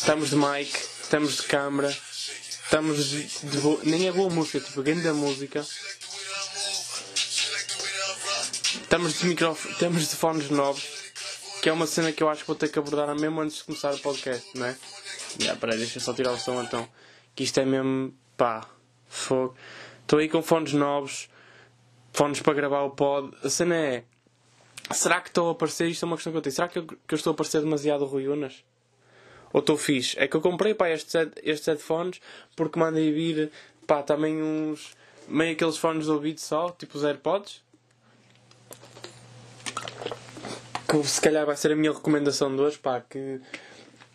Estamos de mic, estamos de câmera, estamos de, de boa, nem é boa música, tipo, grande música. Estamos de microfone, estamos de fones novos, que é uma cena que eu acho que vou ter que abordar mesmo antes de começar o podcast, não é? Já, peraí, deixa eu só tirar o som então. Que isto é mesmo, pá, fogo. Estou aí com fones novos, fones para gravar o pod. A cena é, será que estou a parecer, isto é uma questão que eu tenho, será que eu, que eu estou a parecer demasiado Rui Unas? Ou estou fixe? É que eu comprei pá, estes, estes headphones porque mandei vir pá, também uns. meio aqueles fones de ouvido só, tipo os AirPods. Que se calhar vai ser a minha recomendação de hoje, pá, que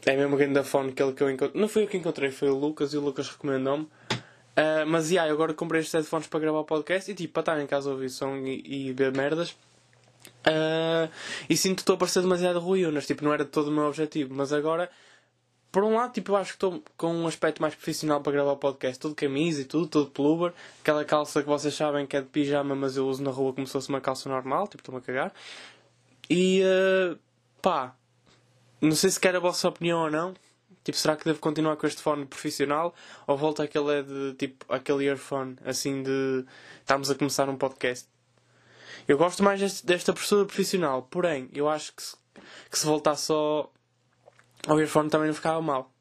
é mesmo o grande fone aquele que eu encontrei. Não foi eu que encontrei, foi o Lucas e o Lucas recomendou-me. Uh, mas yeah, eu agora comprei estes headphones para gravar o podcast e tipo, para estar em casa ouvir som e, e ver merdas. Uh, e sinto que estou a parecer demasiado ruínas, tipo, não era todo o meu objetivo, mas agora por um lado, tipo, eu acho que estou com um aspecto mais profissional para gravar o podcast. Tudo camisa e tudo, todo pullover. Aquela calça que vocês sabem que é de pijama, mas eu uso na rua como se fosse uma calça normal. Tipo, estou-me a cagar. E, uh, pá, não sei se quer a vossa opinião ou não. Tipo, será que devo continuar com este fone profissional? Ou volta aquele é de, tipo, aquele earphone, assim de... Estamos a começar um podcast. Eu gosto mais deste, desta postura profissional. Porém, eu acho que se, que se voltar só ao earphone também não ficava mal.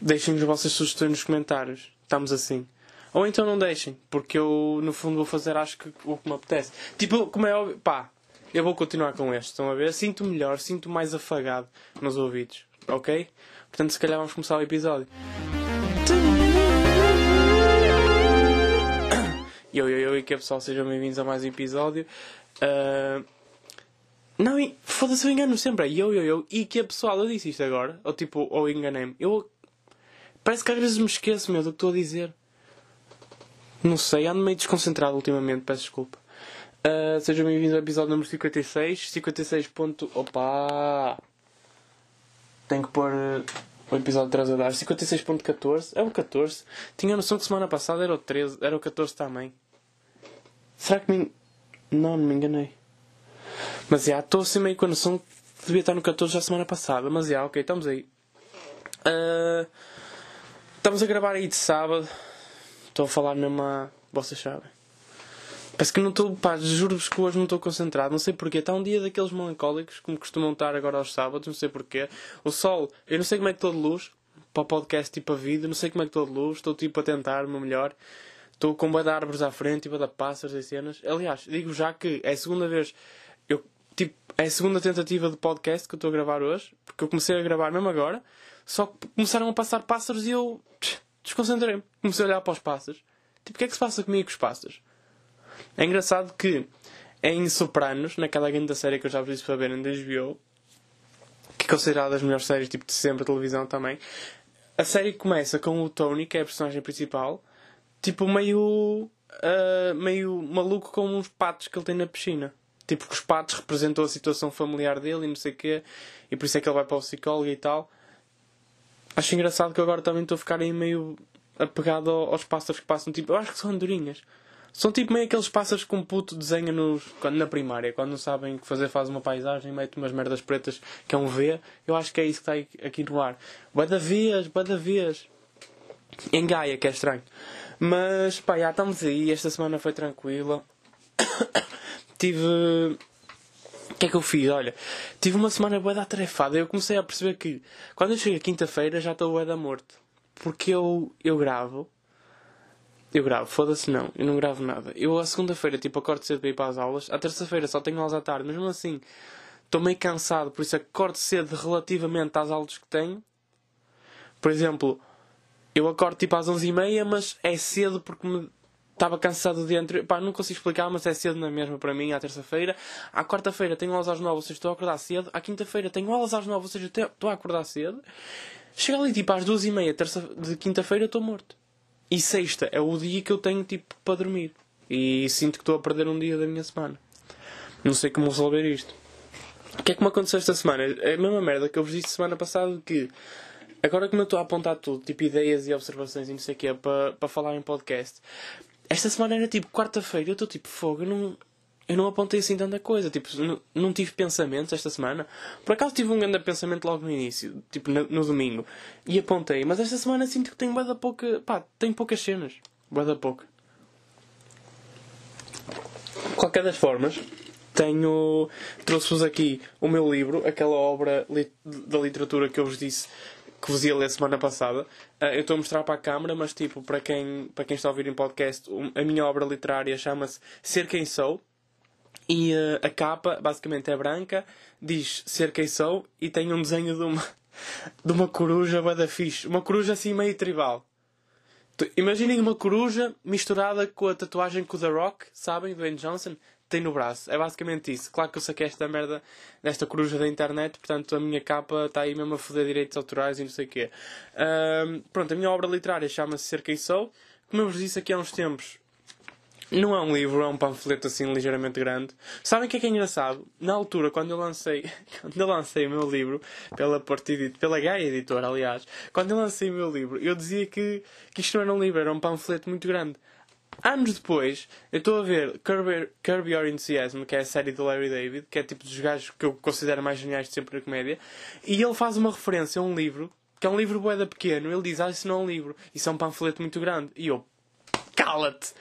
Deixem-nos as vossas sugestões nos comentários. Estamos assim. Ou então não deixem, porque eu no fundo vou fazer acho que o que me apetece. Tipo, como é óbvio, pá, eu vou continuar com este, estão a ver? Sinto melhor, sinto mais afagado nos ouvidos, ok? Portanto, se calhar vamos começar o episódio. Eu, eu, eu e que é pessoal, sejam bem-vindos a mais um episódio. Uh, não, foda-se, eu engano sempre. É eu, eu, eu. E que é pessoal, eu disse isto agora. Ou tipo, ou enganei-me. Eu. Parece que às vezes me esqueço, meu, do que estou a dizer. Não sei, ando meio desconcentrado ultimamente, peço desculpa. Uh, sejam bem-vindos ao episódio número 56. 56. Ponto... Opa! Tenho que pôr uh, o episódio atrás a dar. 56.14. É o 14. Tinha a noção que semana passada era o 13. Era o 14 também. Será que me. Não, não me enganei. Mas já, estou assim meio com a noção que devia estar no 14 já semana passada. Mas já, ok, estamos aí. Uh, estamos a gravar aí de sábado. Estou a falar mesmo a. Vocês sabem. Parece que não estou. Pá, juro-vos que hoje não estou concentrado. Não sei porquê. Está um dia daqueles melancólicos como costumam estar agora aos sábados. Não sei porquê. O sol, eu não sei como é que estou de luz. Para o podcast tipo a vida. Não sei como é que estou de luz. Estou tipo a tentar o meu melhor. Estou com uma de árvores à frente, tipo a da pássaros e cenas. Aliás, digo já que é a segunda vez é a segunda tentativa de podcast que eu estou a gravar hoje, porque eu comecei a gravar mesmo agora, só que começaram a passar pássaros e eu desconcentrei-me. Comecei a olhar para os pássaros. Tipo, o que é que se passa comigo com os pássaros? É engraçado que em Sopranos, naquela grande série que eu já vos disse para ver em HBO, que é considerada das melhores séries tipo de sempre televisão também, a série começa com o Tony, que é a personagem principal, tipo meio. Uh, meio maluco com uns patos que ele tem na piscina tipo que os patos representam a situação familiar dele e não sei o quê, e por isso é que ele vai para o psicólogo e tal. Acho engraçado que agora também estou a ficar aí meio apegado aos pássaros que passam, tipo, eu acho que são andorinhas. São tipo meio aqueles pássaros que um puto desenha nos, na primária, quando não sabem o que fazer, faz uma paisagem, mete umas merdas pretas que é um V. Eu acho que é isso que está aqui no ar. Bada vez, bada vez. Em Gaia, que é estranho. Mas pá, já estamos aí. Esta semana foi tranquila tive. O que é que eu fiz? Olha, tive uma semana boa da atarefada. Eu comecei a perceber que quando eu chego a quinta-feira já estou boa da morte. Porque eu, eu gravo. Eu gravo, foda-se não, eu não gravo nada. Eu a segunda-feira tipo acordo cedo para ir para as aulas. A terça-feira só tenho aulas à tarde, mesmo assim estou meio cansado, por isso acordo cedo relativamente às aulas que tenho. Por exemplo, eu acordo tipo às 11h30, mas é cedo porque me estava cansado do dia anterior. Pá, não consigo explicar, mas é cedo na mesma para mim, à terça-feira. À quarta-feira tenho aulas às nove, ou seja, estou a acordar cedo. À quinta-feira tenho aulas às nove, ou seja, estou a acordar cedo. Chega ali tipo às duas e meia terça de quinta-feira estou morto. E sexta é o dia que eu tenho tipo para dormir. E sinto que estou a perder um dia da minha semana. Não sei como resolver isto. O que é que me aconteceu esta semana? É a mesma merda que eu vos disse semana passada que agora que eu estou a apontar tudo, tipo ideias e observações e não sei o que é para, para falar em podcast, esta semana era tipo quarta-feira, eu estou tipo fogo, eu não. eu não apontei assim tanta coisa. Tipo, não, não tive pensamentos esta semana. Por acaso tive um grande pensamento logo no início, tipo no, no domingo. E apontei. Mas esta semana sinto que tenho bada pouca. pá, tenho poucas cenas. Bada pouca. Qualquer das formas, tenho. trouxe-vos aqui o meu livro, aquela obra li da literatura que eu vos disse que vos ia ler semana passada. Uh, eu estou a mostrar para a câmara, mas tipo, para quem, para quem está a ouvir em podcast, a minha obra literária chama-se Ser Quem Sou. E uh, a capa, basicamente, é branca, diz Ser Quem Sou e tem um desenho de uma, de uma coruja bada fixe. Uma coruja assim meio tribal. Imaginem uma coruja misturada com a tatuagem que o The Rock, sabem, do Dwayne Johnson, tem no braço. É basicamente isso. Claro que eu saquei esta merda desta coruja da internet, portanto a minha capa está aí mesmo a foder direitos autorais e não sei o quê. Um, pronto, a minha obra literária chama-se Ser Quem Sou. Como eu vos disse aqui há uns tempos, não é um livro, é um panfleto assim ligeiramente grande. Sabem o que é que é engraçado? Na altura, quando eu lancei, quando eu lancei o meu livro pela pela Gaia Editora, aliás, quando eu lancei o meu livro, eu dizia que, que isto não era um livro, era um panfleto muito grande. Anos depois, eu estou a ver Curb, Curb Your Enthusiasm, que é a série do Larry David, que é tipo dos gajos que eu considero mais geniais de sempre na comédia, e ele faz uma referência a um livro, que é um livro boeda pequeno, ele diz, ah, isso não é um livro, isso é um panfleto muito grande. E eu, cala-te!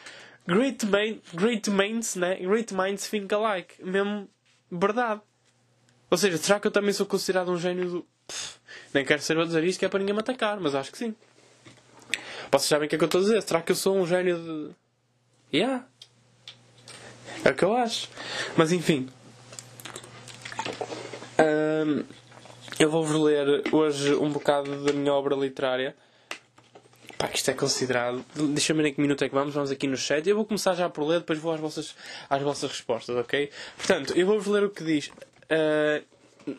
Great, main, great minds, né? Great minds think alike. Mesmo verdade. Ou seja, será que eu também sou considerado um gênio do. Pff, nem quero ser a dizer isto que é para ninguém me atacar, mas acho que sim. Vocês sabem o que é que eu estou a dizer? Será que eu sou um gênio de. Yeah. É o que eu acho. Mas enfim. Eu vou-vos ler hoje um bocado da minha obra literária. Pá, isto é considerado. Deixa-me ver em que minuto é que vamos. Vamos aqui no chat. Eu vou começar já por ler, depois vou às vossas, às vossas respostas, ok? Portanto, eu vou-vos ler o que diz uh,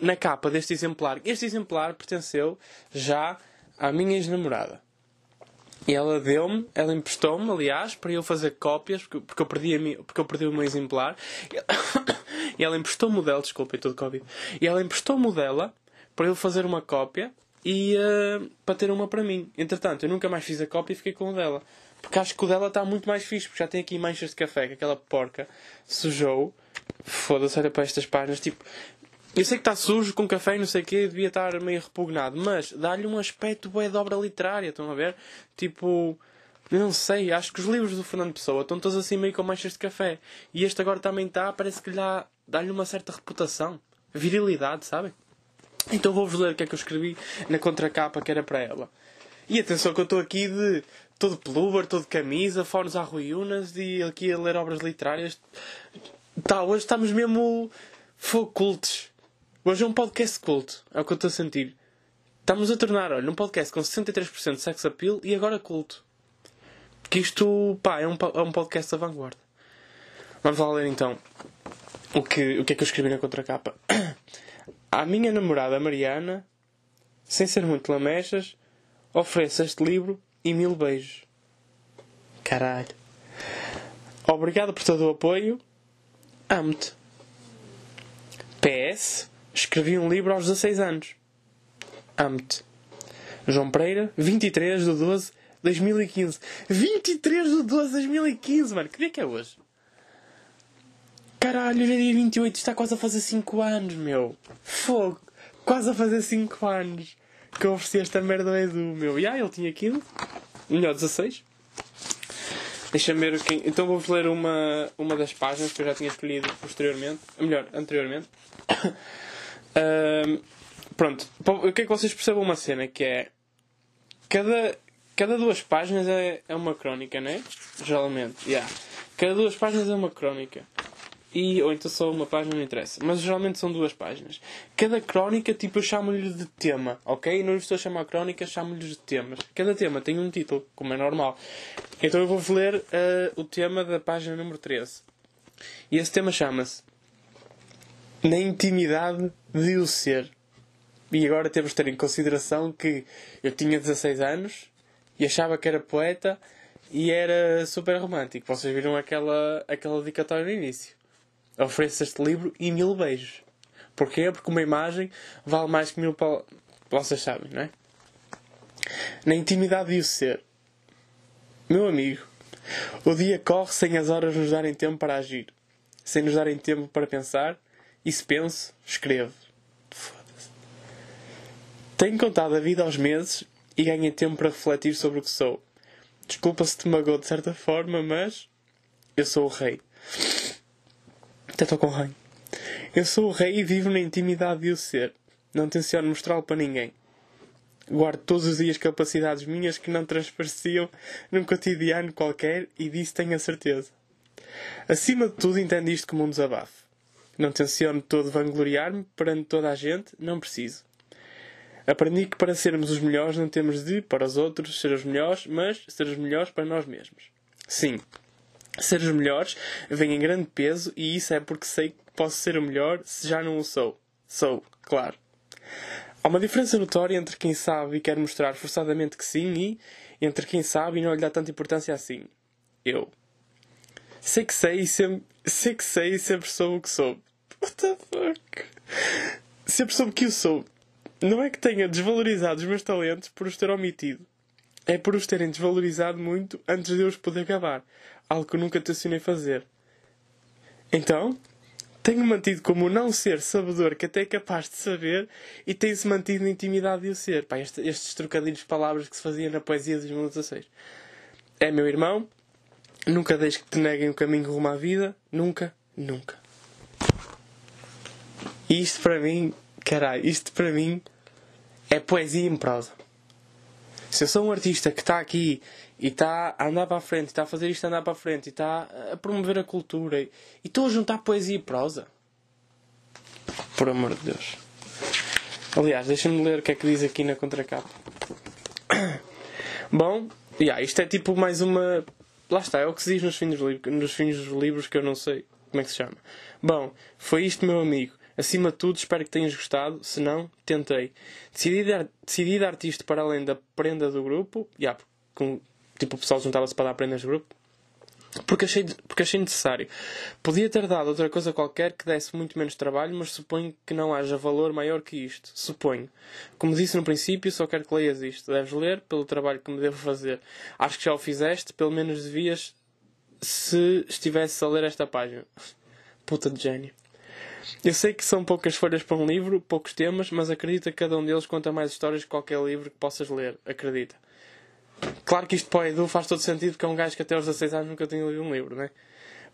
na capa deste exemplar. Este exemplar pertenceu já à minha ex-namorada. E ela deu-me, ela emprestou-me, aliás, para eu fazer cópias, porque, porque, eu, perdi a porque eu perdi o meu exemplar. E ela emprestou-me o dela, desculpa, todo Covid. E ela emprestou-me o dela para eu fazer uma cópia e uh, para ter uma para mim. Entretanto, eu nunca mais fiz a cópia e fiquei com o dela. Porque acho que o dela está muito mais fixe, porque já tem aqui manchas de café que aquela porca sujou. Foda-se, olha para estas páginas. Tipo, eu sei que está sujo com café e não sei o quê, devia estar meio repugnado, mas dá-lhe um aspecto bué de obra literária, estão a ver? Tipo, não sei, acho que os livros do Fernando Pessoa estão todos assim meio com manchas de café. E este agora também está, parece que lhe dá, dá-lhe uma certa reputação, virilidade, sabem? Então vou-vos ler o que é que eu escrevi na contracapa que era para ela. E atenção que eu estou aqui de todo peluber, todo camisa, fones à Ruiunas e aqui a ler obras literárias. Tá, hoje estamos mesmo fogo cultos. Hoje é um podcast culto, é o que eu estou a sentir. Estamos a tornar, olha, um podcast com 63% de sex appeal e agora culto. Que isto, pá, é um, é um podcast da vanguarda. Vamos lá ler então o que, o que é que eu escrevi na contracapa. À minha namorada Mariana, sem ser muito lamechas, ofereço este livro e mil beijos. Caralho. Obrigado por todo o apoio. Amo-te. PS. Escrevi um livro aos 16 anos. Amo-te. João Pereira, 23 de 12 de 2015. 23 de 12 de 2015, mano. Que dia que é hoje? Caralho, hoje é dia 28, está quase a fazer 5 anos, meu. Fogo. Quase a fazer 5 anos que eu ofereci esta merda ao Edu, meu. E ah, ele tinha 15. Melhor, 16. Deixa-me ver quem. Então vou-vos ler uma, uma das páginas que eu já tinha escolhido posteriormente. Melhor, anteriormente. pronto. Eu quero que vocês percebam uma cena que é. Cada, cada duas páginas é, é uma crónica, né? Geralmente, yeah. Cada duas páginas é uma crónica e, ou então só uma página, não interessa. Mas geralmente são duas páginas. Cada crónica, tipo, eu chamo-lhe de tema, ok? Não estou a chamar crónica, chamo-lhes de temas. Cada tema tem um título, como é normal. Então eu vou-vos ler uh, o tema da página número 13. E esse tema chama-se Na intimidade de o ser. E agora temos de ter em consideração que eu tinha 16 anos e achava que era poeta e era super romântico. Vocês viram aquela, aquela dedicatória no início ofereço este livro e mil beijos. Porquê? Porque uma imagem vale mais que mil palavras. Vocês sabem, não é? Na intimidade de o ser. Meu amigo, o dia corre sem as horas nos darem tempo para agir. sem nos darem tempo para pensar. E se penso, escrevo. Foda-se. Tenho contado a vida aos meses e ganhei tempo para refletir sobre o que sou. Desculpa se te magoou de certa forma, mas eu sou o rei. Até estou com rei. Eu sou o rei e vivo na intimidade de o ser. Não tenciono mostrá-lo para ninguém. Guardo todos os dias capacidades minhas que não transpareciam num cotidiano qualquer e disso tenho a certeza. Acima de tudo, entendo isto como um desabafo. Não tenciono todo vangloriar-me perante toda a gente, não preciso. Aprendi que para sermos os melhores não temos de, para os outros, ser os melhores, mas ser os melhores para nós mesmos. Sim, ser os melhores vem em grande peso e isso é porque sei que posso ser o melhor se já não o sou. Sou, claro. Há uma diferença notória entre quem sabe e quer mostrar forçadamente que sim e entre quem sabe e não lhe dá tanta importância assim. Eu. Sei que sei e sempre, sei que sei e sempre sou o que sou. What the fuck? Sempre soube que eu sou. Não é que tenha desvalorizado os meus talentos por os ter omitido. É por os terem desvalorizado muito antes de eu os poder acabar. Algo que nunca tencionei fazer. Então, tenho mantido como não ser sabedor que até é capaz de saber e tem-se mantido na intimidade de o ser. Pá, este, estes trocadilhos de palavras que se faziam na poesia de 2016. É meu irmão, nunca deixe que te neguem o caminho rumo à vida, nunca, nunca. E isto para mim, caralho, isto para mim é poesia em prosa. Se eu sou um artista que está aqui e está a andar para a frente, está a fazer isto a andar para a frente, e está a promover a cultura, e estou a juntar poesia e prosa. Por amor de Deus. Aliás, deixa-me ler o que é que diz aqui na contracapa. Bom, yeah, isto é tipo mais uma. Lá está, é o que se diz nos fins, dos livros, nos fins dos livros que eu não sei como é que se chama. Bom, foi isto, meu amigo. Acima de tudo, espero que tenhas gostado. Se não, tentei. Decidi dar, decidi dar-te isto para além da prenda do grupo. Yeah, com, tipo, o pessoal juntava-se para dar prendas do grupo. Porque achei, porque achei necessário. Podia ter dado outra coisa qualquer que desse muito menos trabalho, mas suponho que não haja valor maior que isto. Suponho. Como disse no princípio, só quero que leias isto. Deves ler pelo trabalho que me devo fazer. Acho que já o fizeste, pelo menos devias se estivesse a ler esta página. Puta de gênio. Eu sei que são poucas folhas para um livro, poucos temas, mas acredita que cada um deles conta mais histórias que qualquer livro que possas ler. Acredita. Claro que isto para o Edu faz todo sentido, porque é um gajo que até aos 16 anos nunca tinha lido um livro, né?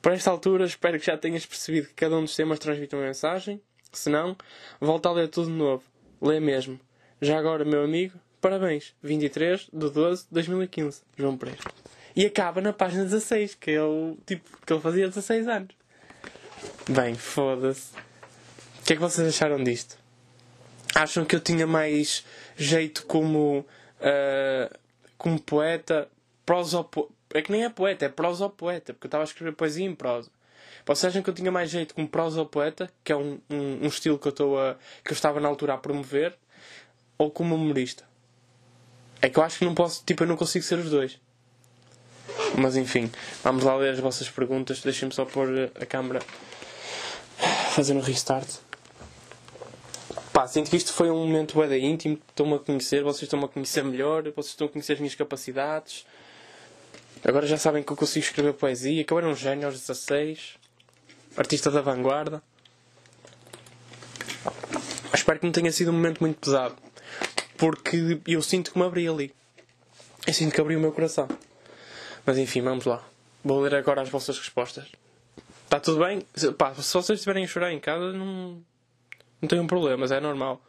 Para esta altura, espero que já tenhas percebido que cada um dos temas transmite uma mensagem. Se não, volta a ler tudo de novo. Lê mesmo. Já agora, meu amigo, parabéns. 23 de 12 de 2015. João Pereira. E acaba na página 16, que ele, tipo, que ele fazia 16 anos. Bem, foda-se. O que é que vocês acharam disto? Acham que eu tinha mais jeito como, uh, como poeta? Prosa É que nem é poeta, é prosa poeta, porque eu estava a escrever poesia em prosa. Vocês acham que eu tinha mais jeito como prosa poeta, que é um, um, um estilo que eu, estou a, que eu estava na altura a promover, ou como humorista? É que eu acho que não posso, tipo, eu não consigo ser os dois. Mas enfim, vamos lá ler as vossas perguntas. Deixem-me só pôr a câmera fazendo um restart. Pá, sinto que isto foi um momento bem íntimo. Estão-me a conhecer, vocês estão-me a conhecer melhor, vocês estão a conhecer as minhas capacidades. Agora já sabem que eu consigo escrever poesia, que eu era um gênio aos 16, artista da vanguarda. Espero que não tenha sido um momento muito pesado, porque eu sinto que me abri ali. Eu sinto que abri o meu coração. Mas enfim, vamos lá. Vou ler agora as vossas respostas. Está tudo bem? Pá, se vocês estiverem a chorar em casa, não, não tenham problemas, é normal.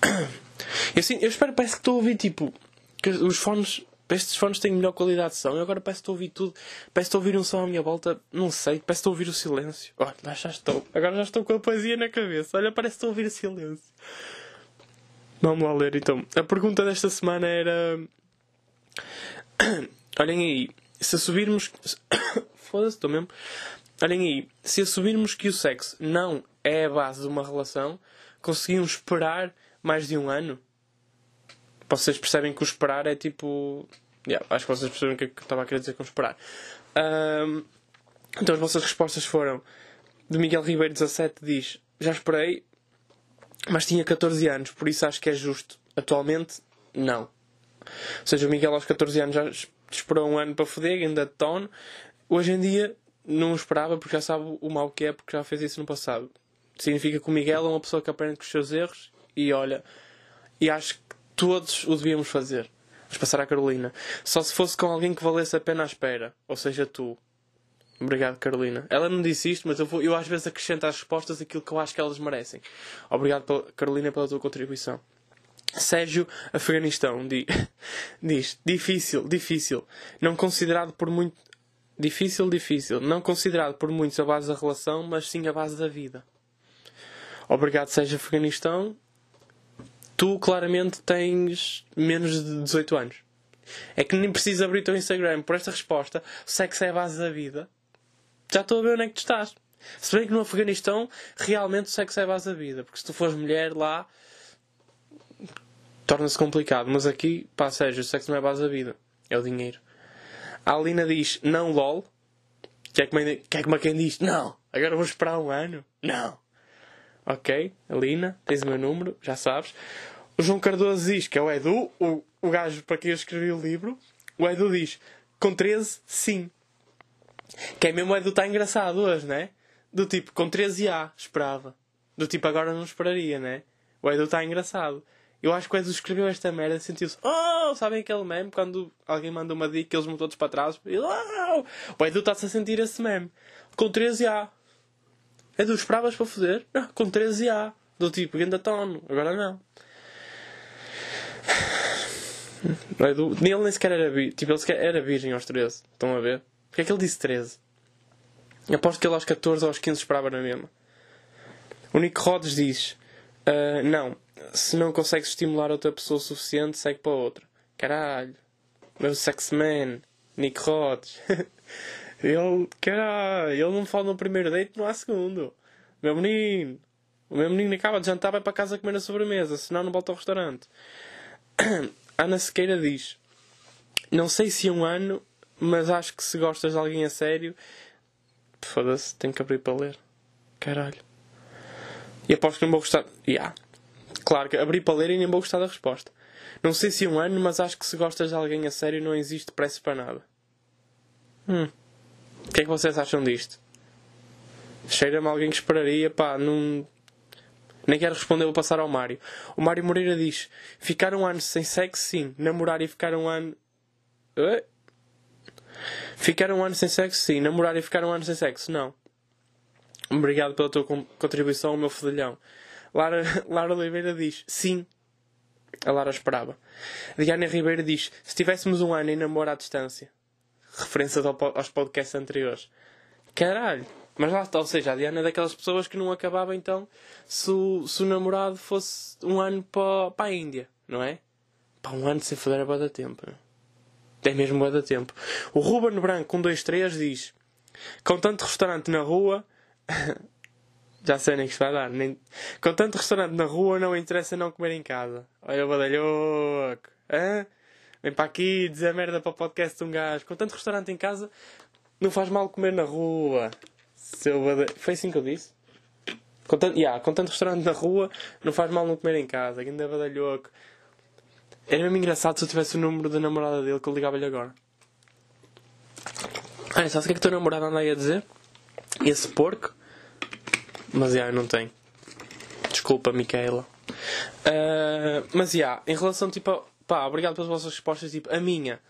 Eu, assim, eu espero, parece que estou a ouvir tipo. Que os fones. Estes fones têm melhor qualidade de som. Eu agora parece que estou a ouvir tudo. Parece que estou a ouvir um som à minha volta. Não sei. Parece que estou a ouvir o silêncio. Olha, já estou. Agora já estou com a poesia na cabeça. Olha, parece que estou a ouvir o silêncio. Vamos lá ler então. A pergunta desta semana era. Olhem aí, se subirmos. Foda-se, estou mesmo. Olhem aí, se assumirmos que o sexo não é a base de uma relação, conseguimos esperar mais de um ano? Vocês percebem que o esperar é tipo. Yeah, acho que vocês percebem o que, é eu estava a querer dizer com esperar. Um, então as vossas respostas foram. De Miguel Ribeiro 17 diz: Já esperei, mas tinha 14 anos, por isso acho que é justo. Atualmente, não. Ou seja, o Miguel aos 14 anos já esperou um ano para foder, ainda de tono. Hoje em dia não esperava porque já sabe o mal que é porque já fez isso no passado. Significa que o Miguel é uma pessoa que aprende com os seus erros e olha, e acho que todos o devíamos fazer. Vamos passar à Carolina. Só se fosse com alguém que valesse a pena à espera. Ou seja, tu. Obrigado, Carolina. Ela não disse isto, mas eu, vou, eu às vezes acrescento às respostas aquilo que eu acho que elas merecem. Obrigado, Carolina, pela tua contribuição. Sérgio Afeganistão diz: difícil, difícil. Não considerado por muito. Difícil, difícil. Não considerado por muitos a base da relação, mas sim a base da vida. Obrigado, Sérgio Afeganistão. Tu claramente tens menos de 18 anos. É que nem precisas abrir o teu Instagram por esta resposta. Sexo é a base da vida. Já estou a ver onde é que tu estás. Se bem que no Afeganistão realmente o sexo é a base da vida. Porque se tu fores mulher lá torna-se complicado. Mas aqui, pá, Sérgio, o sexo não é a base da vida. É o dinheiro. A Alina diz não LOL. Que é como, que é como quem diz não, agora vou esperar um ano. Não. Ok, Alina, tens o meu número, já sabes. O João Cardoso diz que é o Edu, o, o gajo para quem eu escrevi o livro. O Edu diz com 13, sim. Que é mesmo o Edu está engraçado hoje, né? Do tipo, com 13 A, esperava. Do tipo, agora não esperaria, né? O Edu está engraçado. Eu acho que o Edu escreveu esta merda sentiu-se. Oh! Sabem aquele meme quando alguém manda uma dica e eles vão todos para trás? E, oh! O Edu está-se a sentir esse meme. Com 13 A. Edu, esperavas para foder? Não, com 13 A. Do tipo, ainda tono. Agora não. Edu, ele nem sequer era virgem. Tipo, ele sequer era virgem aos 13. Estão a ver? Porque é que ele disse 13? Aposto que ele aos 14 ou aos 15 esperava na mesma. O Nick Rhodes diz: uh, Não, se não consegues estimular outra pessoa o suficiente, segue para outra. Caralho. Meu sex man. Nick Rhodes. ele, caralho, ele não fala no primeiro date, não há segundo. Meu menino. O meu menino acaba de jantar, vai para casa comer a sobremesa, senão não volta ao restaurante. Ana Sequeira diz: Não sei se um ano, mas acho que se gostas de alguém a sério. Foda-se, tenho que abrir para ler. Caralho. E aposto que não vou gostar. Yeah. Claro que abri para ler e nem vou gostar da resposta. Não sei se um ano, mas acho que se gostas de alguém a sério não existe pressa para nada. Hum. O que é que vocês acham disto? Cheira-me alguém que esperaria, pá, não. Nem quero responder, vou passar ao Mário. O Mário Moreira diz: Ficar um ano sem sexo, sim. Namorar e ficar um ano. Uh? Ficar um ano sem sexo, sim. Namorar e ficar um ano sem sexo, não. Obrigado pela tua contribuição meu fedelhão. Lara, Lara Oliveira diz: Sim. A Lara esperava. Diana Ribeiro diz: Se tivéssemos um ano em namoro à distância. Referência aos podcasts anteriores. Caralho. Mas lá está, ou seja, a Diana é daquelas pessoas que não acabava então se o, se o namorado fosse um ano para, para a Índia, não é? Para um ano sem foder é boa da tempo. É mesmo boa da tempo. O Ruben Branco, 123, diz: Com tanto restaurante na rua, Já sei nem que isto vai dar. Nem... Com tanto restaurante na rua, não interessa não comer em casa. Olha o badalhoco. Hã? Vem para aqui dizer merda para o podcast de um gajo. Com tanto restaurante em casa, não faz mal comer na rua. Seu badalho... Foi assim que eu disse? Com tanto, yeah, com tanto restaurante na rua, não faz mal não comer em casa. Ainda badalhoco. Era mesmo engraçado se eu tivesse o número da namorada dele que eu ligava-lhe agora. Ah, sabes o que é que a tua namorada anda aí a dizer? Esse porco mas já, não tem. Desculpa, Micaela. Uh, mas já, em relação tipo. Pá, obrigado pelas vossas respostas. Tipo, a minha.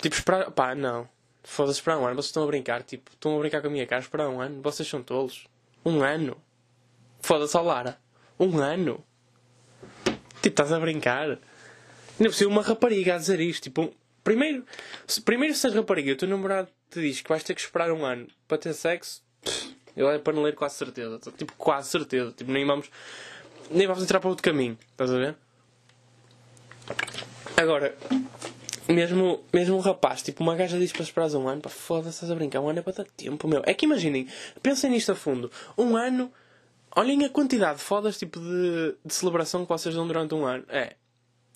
Tipo, esperar. Pá, não. Foda-se, esperar um ano. Vocês estão a brincar. Tipo, estão a brincar com a minha cara. Esperar um ano. Vocês são tolos. Um ano. Foda-se, Lara. Um ano. Tipo, estás a brincar. Por cima, uma rapariga a dizer isto. Tipo, um... primeiro, se, primeiro se és rapariga, o teu namorado te diz que vais ter que esperar um ano para ter sexo. Eu é ler quase certeza. Tipo, quase certeza. Tipo, nem vamos. Nem vamos entrar para outro caminho. Estás a ver? Agora, mesmo, mesmo um rapaz, tipo, uma gaja diz para esperar um ano, pá, foda-se, estás a brincar, um ano é para dar tempo, meu. É que imaginem, pensem nisto a fundo. Um ano, olhem a quantidade de fodas, tipo, de, de celebração que vocês dão durante um ano. É,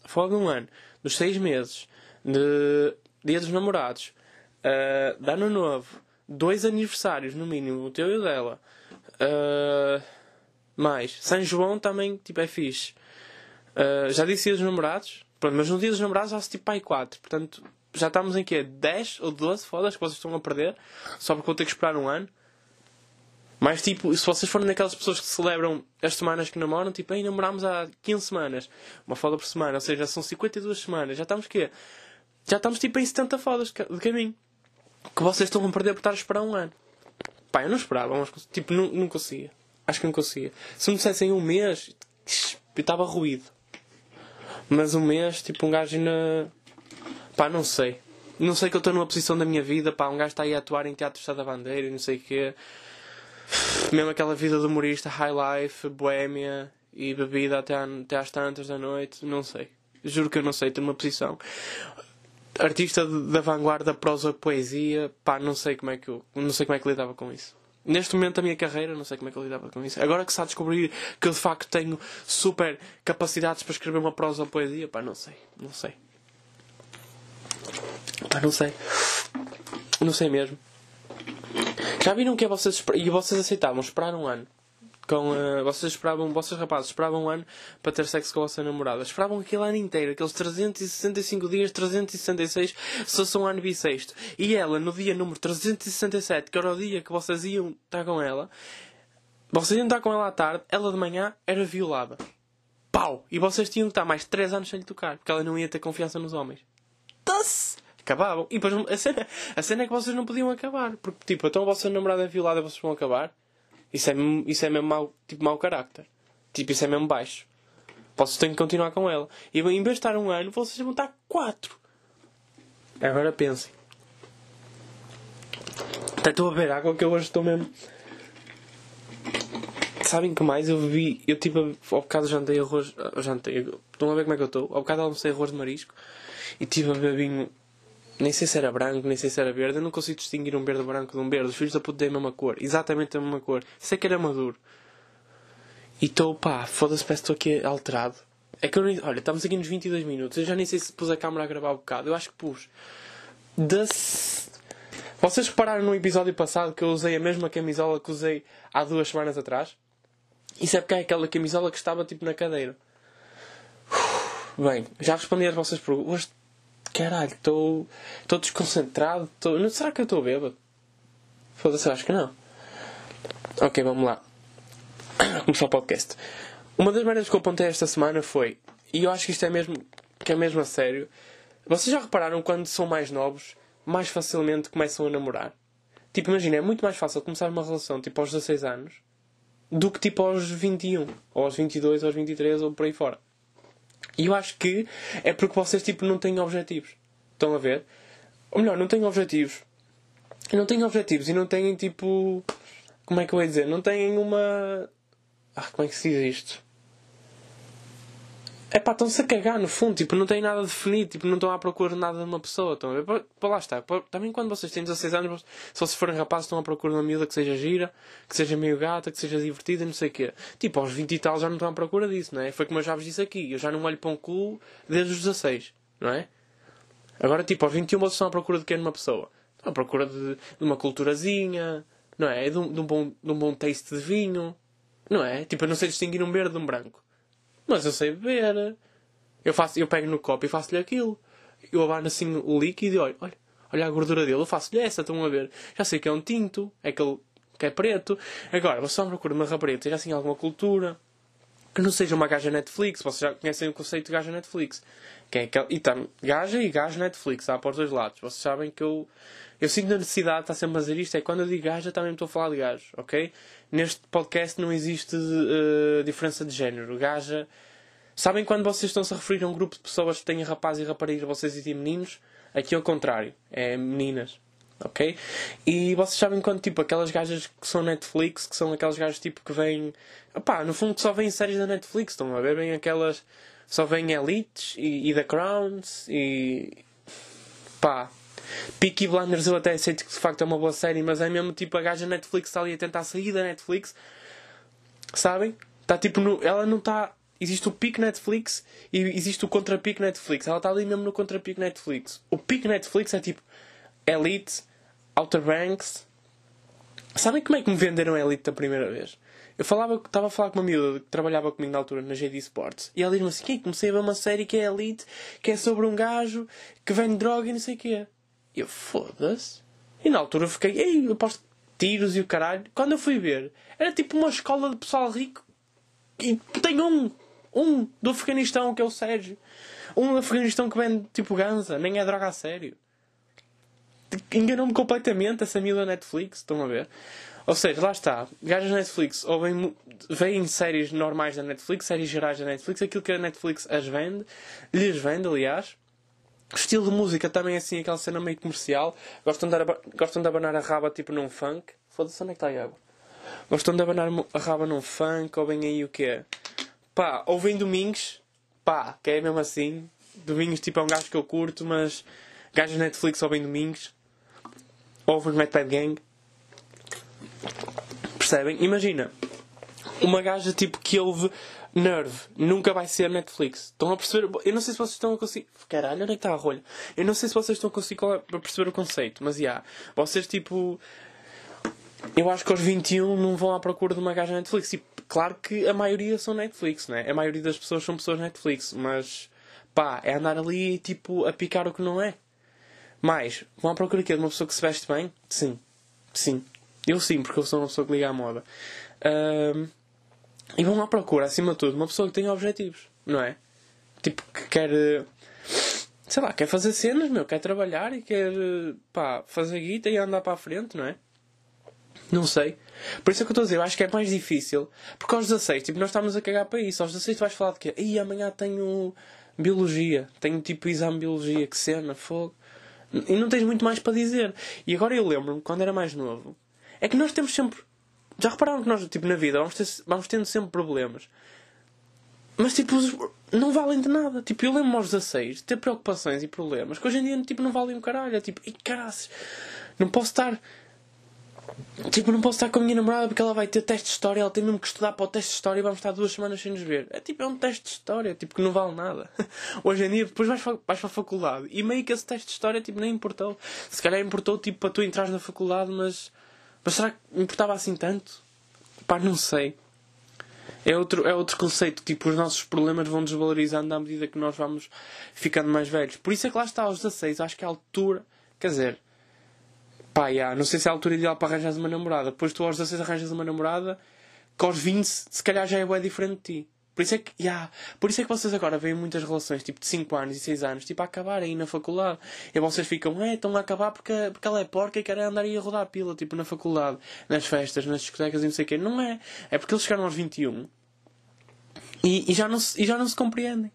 foda um ano, dos seis meses, de dia dos namorados, uh, de ano novo, dois aniversários, no mínimo, o teu e o dela. Uh, mais, São João também, tipo, é fixe. Uh, já disse dia dos namorados, pronto, mas no dia dos namorados já se tipo pai 4, portanto, já estamos em quê? 10 ou 12 fodas que vocês estão a perder só porque vou ter que esperar um ano. Mas tipo, se vocês forem daquelas pessoas que celebram as semanas que namoram, tipo, aí namorámos há 15 semanas, uma foda por semana, ou seja, são 52 semanas, já estamos quê? Já estamos tipo em 70 fodas de caminho. Que vocês estão a perder por estar a esperar um ano. Pá, eu não esperava, mas tipo, não, não conseguia. Acho que não conseguia. Se me dissessem um mês, eu estava ruído. Mas um mês, tipo, um gajo ainda. Pá, não sei. Não sei que eu estou numa posição da minha vida, pá, um gajo está aí a atuar em teatro Estado da Bandeira e não sei o quê. Mesmo aquela vida de humorista, high life, boémia e bebida até, até às tantas da noite, não sei. Juro que eu não sei, estou numa posição. Artista da vanguarda, prosa, poesia, pá, não sei como é que eu, não sei como é que lidava com isso. Neste momento da minha carreira, não sei como é que eu lidava com isso. Agora que se a descobrir que eu de facto tenho super capacidades para escrever uma prosa ou poesia, pá, não sei, não sei. Pá, não sei. Não sei mesmo. Já viram que é vocês e vocês aceitavam esperar um ano? Com, uh, vocês esperavam, vocês rapazes esperavam um ano para ter sexo com a vossa namorada. Esperavam aquele ano inteiro, aqueles 365 dias, 366, se fosse um ano bissexto. E ela, no dia número 367, que era o dia que vocês iam estar com ela, vocês iam estar com ela à tarde, ela de manhã era violada. Pau! E vocês tinham que estar mais 3 anos sem lhe tocar, porque ela não ia ter confiança nos homens. Doce! acabavam. E depois a cena, a cena é que vocês não podiam acabar. Porque, tipo, então a vossa namorada é violada vocês vão acabar. Isso é, isso é mesmo mau, tipo, mau carácter. Tipo, isso é mesmo baixo. Vocês têm que continuar com ela. E em vez de estar um ano, vocês vão estar quatro. Agora pensem. Até estou a beber água que eu hoje estou mesmo. Sabem que mais? Eu vi. Eu tipo. Ao bocado jantei arroz. Jantei. Estão a ver como é que eu estou? Ao bocado almocei arroz de marisco. E tive a beber vinho nem sei se era branco, nem sei se era verde. Eu não consigo distinguir um verde branco de um verde. Os filhos da puta têm a mesma cor. Exatamente a mesma cor. Sei que era maduro. E estou, pá, foda-se, parece que estou aqui alterado. É que eu nem... Olha, estamos aqui nos 22 minutos. Eu já nem sei se pus a câmera a gravar um bocado. Eu acho que pus. Das... Vocês repararam no episódio passado que eu usei a mesma camisola que usei há duas semanas atrás? Isso é porque é aquela camisola que estava tipo na cadeira. Bem, já respondi às vossas perguntas caralho, estou desconcentrado. Tô... Não, será que eu estou bêbado? Foda-se, acho que não. Ok, vamos lá. Começar o podcast. Uma das maneiras que eu apontei esta semana foi, e eu acho que isto é mesmo, que é mesmo a sério. Vocês já repararam quando são mais novos, mais facilmente começam a namorar? Tipo, imagina, é muito mais fácil começar uma relação tipo aos 16 anos do que tipo aos 21, ou aos 22, ou aos 23, ou por aí fora. E eu acho que é porque vocês tipo não têm objetivos. Estão a ver? Ou melhor, não têm objetivos. Não têm objetivos e não têm tipo. Como é que eu ia dizer? Não têm uma. Ah, como é que se diz isto? É pá, estão-se a cagar no fundo, tipo, não têm nada definido, tipo, não estão à procura de nada de uma pessoa. Estão a ver? Para lá está. Também quando vocês têm 16 anos, se vocês forem rapazes, estão à procura de uma miúda que seja gira, que seja meio gata, que seja divertida, não sei o quê. Tipo, aos 20 e tal já não estão à procura disso, não é? Foi como eu já vos disse aqui. Eu já não olho para um cu desde os 16, não é? Agora, tipo, aos 21 vocês estão à procura de quê numa pessoa? Estão à procura de, de uma culturazinha, não é? De um, de, um bom, de um bom taste de vinho, não é? Tipo, eu não sei distinguir um verde de um branco. Mas eu sei beber. Eu, faço, eu pego no copo e faço-lhe aquilo. Eu abano assim o líquido e olho, olha, olha a gordura dele, eu faço-lhe essa, estão a ver? Já sei que é um tinto, é aquele que é preto. Agora, você só procura uma rapariga, tem assim alguma cultura, que não seja uma gaja Netflix, vocês já conhecem o conceito de gaja Netflix. Que é aquele, e tá, gaja e gaja Netflix, há para os dois lados. Vocês sabem que eu, eu sinto a necessidade de estar sempre a fazer isto, é quando eu digo gaja também estou a falar de gajo, ok? Neste podcast não existe uh, diferença de género. Gaja Sabem quando vocês estão-se a referir a um grupo de pessoas que têm rapaz e rapariga, vocês dizem meninos? Aqui é o contrário, é meninas. Ok? E vocês sabem quando, tipo, aquelas gajas que são Netflix, que são aquelas gajas tipo que vêm. Opá, no fundo que só vêm séries da Netflix, estão a ver? Vêm aquelas. Só vêm Elites e, e The Crowns e. pá. Peaky Blinders eu até aceito que de facto é uma boa série, mas é mesmo tipo a gaja Netflix está ali a tentar sair da Netflix. Sabem? Está tipo no. Ela não está existe o pico Netflix e existe o contra-pico Netflix. Ela está ali mesmo no contra-pico Netflix. O pico Netflix é tipo Elite, Outer Banks. Sabem como é que me venderam Elite da primeira vez? Eu falava, estava a falar com uma miúda que trabalhava comigo na altura na GD Sports e ela diz-me assim: comecei a ver uma série que é Elite, que é sobre um gajo que vende droga e não sei o quê. E eu, foda-se. E na altura eu fiquei, ei, eu posso tiros e o caralho. Quando eu fui ver, era tipo uma escola de pessoal rico e tem um, um do Afeganistão que é o Sérgio. Um do Afeganistão que vende tipo ganza, nem é droga a sério. Enganou-me completamente essa miúda Netflix, estão a ver? Ou seja, lá está. Gajas Netflix ou vêm, vêm séries normais da Netflix, séries gerais da Netflix, aquilo que a Netflix as vende, lhes vende, aliás. Estilo de música também é assim, aquela cena meio comercial. Gostam de, gostam de abanar a raba tipo num funk. Foda-se, onde é que está a água? Gostam de abanar a raba num funk ou bem aí o que é? Pá, ou vem domingos, pá, que é mesmo assim. Domingos tipo é um gajo que eu curto, mas gajos Netflix ou bem domingos. Ou vem Bad Gang. Percebem? Imagina, uma gaja tipo que ouve Nerve nunca vai ser Netflix. Estão a perceber? Eu não sei se vocês estão a conseguir. Caralho, onde é que está a rolha? Eu não sei se vocês estão a conseguir perceber o conceito, mas já. Yeah, vocês tipo. Eu acho que aos 21 não vão à procura de uma gaja Netflix. E claro que a maioria são Netflix, né? A maioria das pessoas são pessoas Netflix, mas pá, é andar ali tipo a picar o que não é. Mas, vão à procura aqui de uma pessoa que se veste bem? Sim. Sim. Eu sim, porque eu sou uma pessoa que liga à moda. Um, e vão à procura, acima de tudo, uma pessoa que tem objetivos, não é? Tipo, que quer. Sei lá, quer fazer cenas, meu, quer trabalhar e quer. pá, fazer guita e andar para a frente, não é? Não sei. Por isso é que eu estou a dizer, eu acho que é mais difícil. Porque aos 16, tipo, nós estamos a cagar para isso. Aos 16 tu vais falar de quê? Ih, amanhã tenho biologia. Tenho tipo exame de biologia. Que cena, fogo. E não tens muito mais para dizer. E agora eu lembro-me, quando era mais novo, é que nós temos sempre. Já repararam que nós, tipo, na vida, vamos, ter, vamos tendo sempre problemas. Mas, tipo, não valem de nada. Tipo, eu lembro-me aos 16 ter preocupações e problemas que hoje em dia, tipo, não valem um caralho. É tipo, e caraças, não posso estar. Tipo, não posso estar com a minha namorada porque ela vai ter teste de história, ela tem mesmo que estudar para o teste de história e vamos estar duas semanas sem nos ver. É tipo, é um teste de história, tipo, que não vale nada. Hoje em dia, depois vais, vais para a faculdade e meio que esse teste de história, tipo, nem importou. Se calhar importou, tipo, para tu entrares na faculdade, mas mas será que importava assim tanto? Pá, não sei. É outro, é outro conceito. Tipo, os nossos problemas vão desvalorizando à medida que nós vamos ficando mais velhos. Por isso é que lá está, aos 16, acho que é a altura. Quer dizer, pá, yeah, não sei se é a altura ideal para arranjar uma namorada. Depois tu aos 16 arranjas uma namorada que aos 20 se calhar já é bem diferente de ti. Por isso é que, yeah, por isso é que vocês agora veem muitas relações, tipo de 5 anos e 6 anos, tipo a acabar aí na faculdade. E vocês ficam, é, estão a acabar porque, porque ela é porca e querem andar aí a rodar a pila, tipo na faculdade, nas festas, nas discotecas e não sei o quê. Não é. É porque eles chegaram aos 21 e, e, já, não se, e já não se compreendem.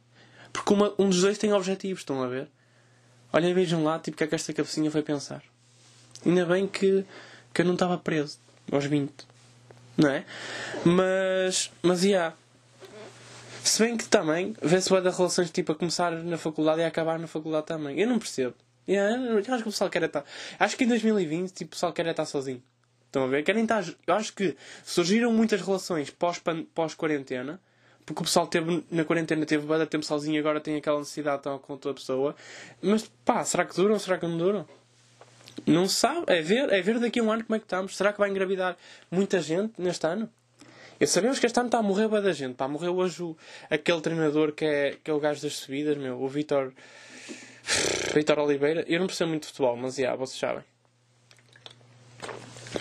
Porque uma, um dos dois tem objetivos, estão a ver? Olhem, vejam lá, tipo, o que é que esta cabecinha foi pensar. Ainda bem que, que eu não estava preso aos 20. Não é? Mas, mas. Yeah, se bem que também vê-se bem das relações tipo a começar na faculdade e a acabar na faculdade também. Eu não percebo. Yeah, eu acho que o pessoal quer estar. Acho que em 2020 tipo, o pessoal quer estar sozinho. Estão a ver? Querem estar. Eu acho que surgiram muitas relações pós-quarentena. Pós porque o pessoal teve, na quarentena teve bastante tempo sozinho e agora tem aquela necessidade de estar com outra pessoa. Mas pá, será que duram será que não duram? Não se sabe. É ver, é ver daqui a um ano como é que estamos. Será que vai engravidar muita gente neste ano? E sabemos que este ano está a morrer bem da gente. Pá, morreu hoje o, aquele treinador que é, que é o gajo das subidas, meu, o Vitor. Vitor Oliveira. Eu não percebo muito de futebol, mas já, vocês sabem.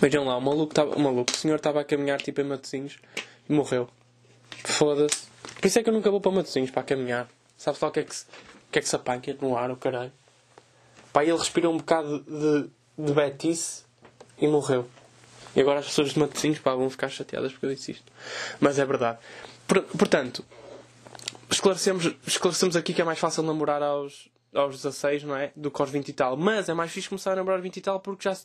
Vejam lá, o maluco, tava, o maluco, o senhor estava a caminhar tipo em Matosinhos e morreu. Foda-se. Por isso é que eu nunca vou para Matosinhos para caminhar. Sabe só o que é que se, o que é que se apanha no ar, o caralho? Pá, ele respirou um bocado de, de betice e morreu. E agora as pessoas de Matosinhos pá, vão ficar chateadas porque eu disse isto. Mas é verdade. Portanto, esclarecemos, esclarecemos aqui que é mais fácil namorar aos, aos 16, não é? Do que aos 20 e tal. Mas é mais fixe começar a namorar aos 20 e tal porque já,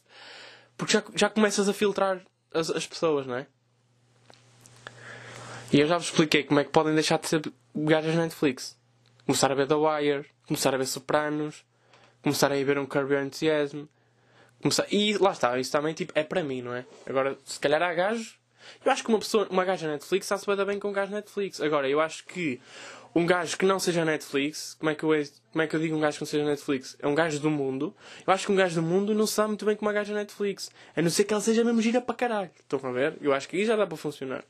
porque já, já começas a filtrar as, as pessoas, não é? E eu já vos expliquei como é que podem deixar de ser gajas na Netflix. Começar a ver The Wire, começar a ver Sopranos, começar a ir ver um Curb Your Enthusiasm, E lá está, isso também tipo, é para mim, não é? Agora, se calhar há gajos. Eu acho que uma pessoa, uma gaja Netflix está-se bem, bem com um gajo Netflix. Agora, eu acho que um gajo que não seja Netflix, como é que eu, como é que eu digo um gajo que não seja Netflix? É um gajo do mundo. Eu acho que um gajo do mundo não sabe muito bem como uma gaja Netflix. A não ser que ela seja mesmo gira para caralho. Estão a ver? Eu acho que aí já dá para funcionar.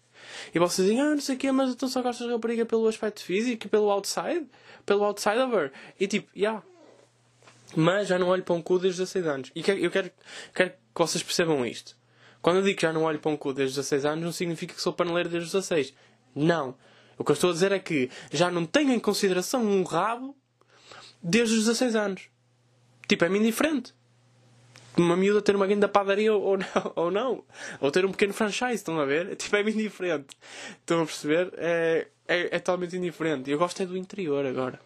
E vocês dizem, ah, não sei o quê, mas então só gostas de rapariga pelo aspecto físico, pelo outside, pelo outside of her. E tipo, yeah. Mas já não olho para um cu desde 16 anos. E eu quero, quero que vocês percebam isto. Quando eu digo que já não olho para um cu desde 16 anos, não significa que sou paneleiro desde os 16. Não. O que eu estou a dizer é que já não tenho em consideração um rabo desde os 16 anos. Tipo, é-me indiferente. Uma miúda ter uma grande padaria ou não, ou não. Ou ter um pequeno franchise, estão a ver? Tipo, é-me indiferente. Estão a perceber? É, é, é totalmente indiferente. Eu gosto é do interior agora.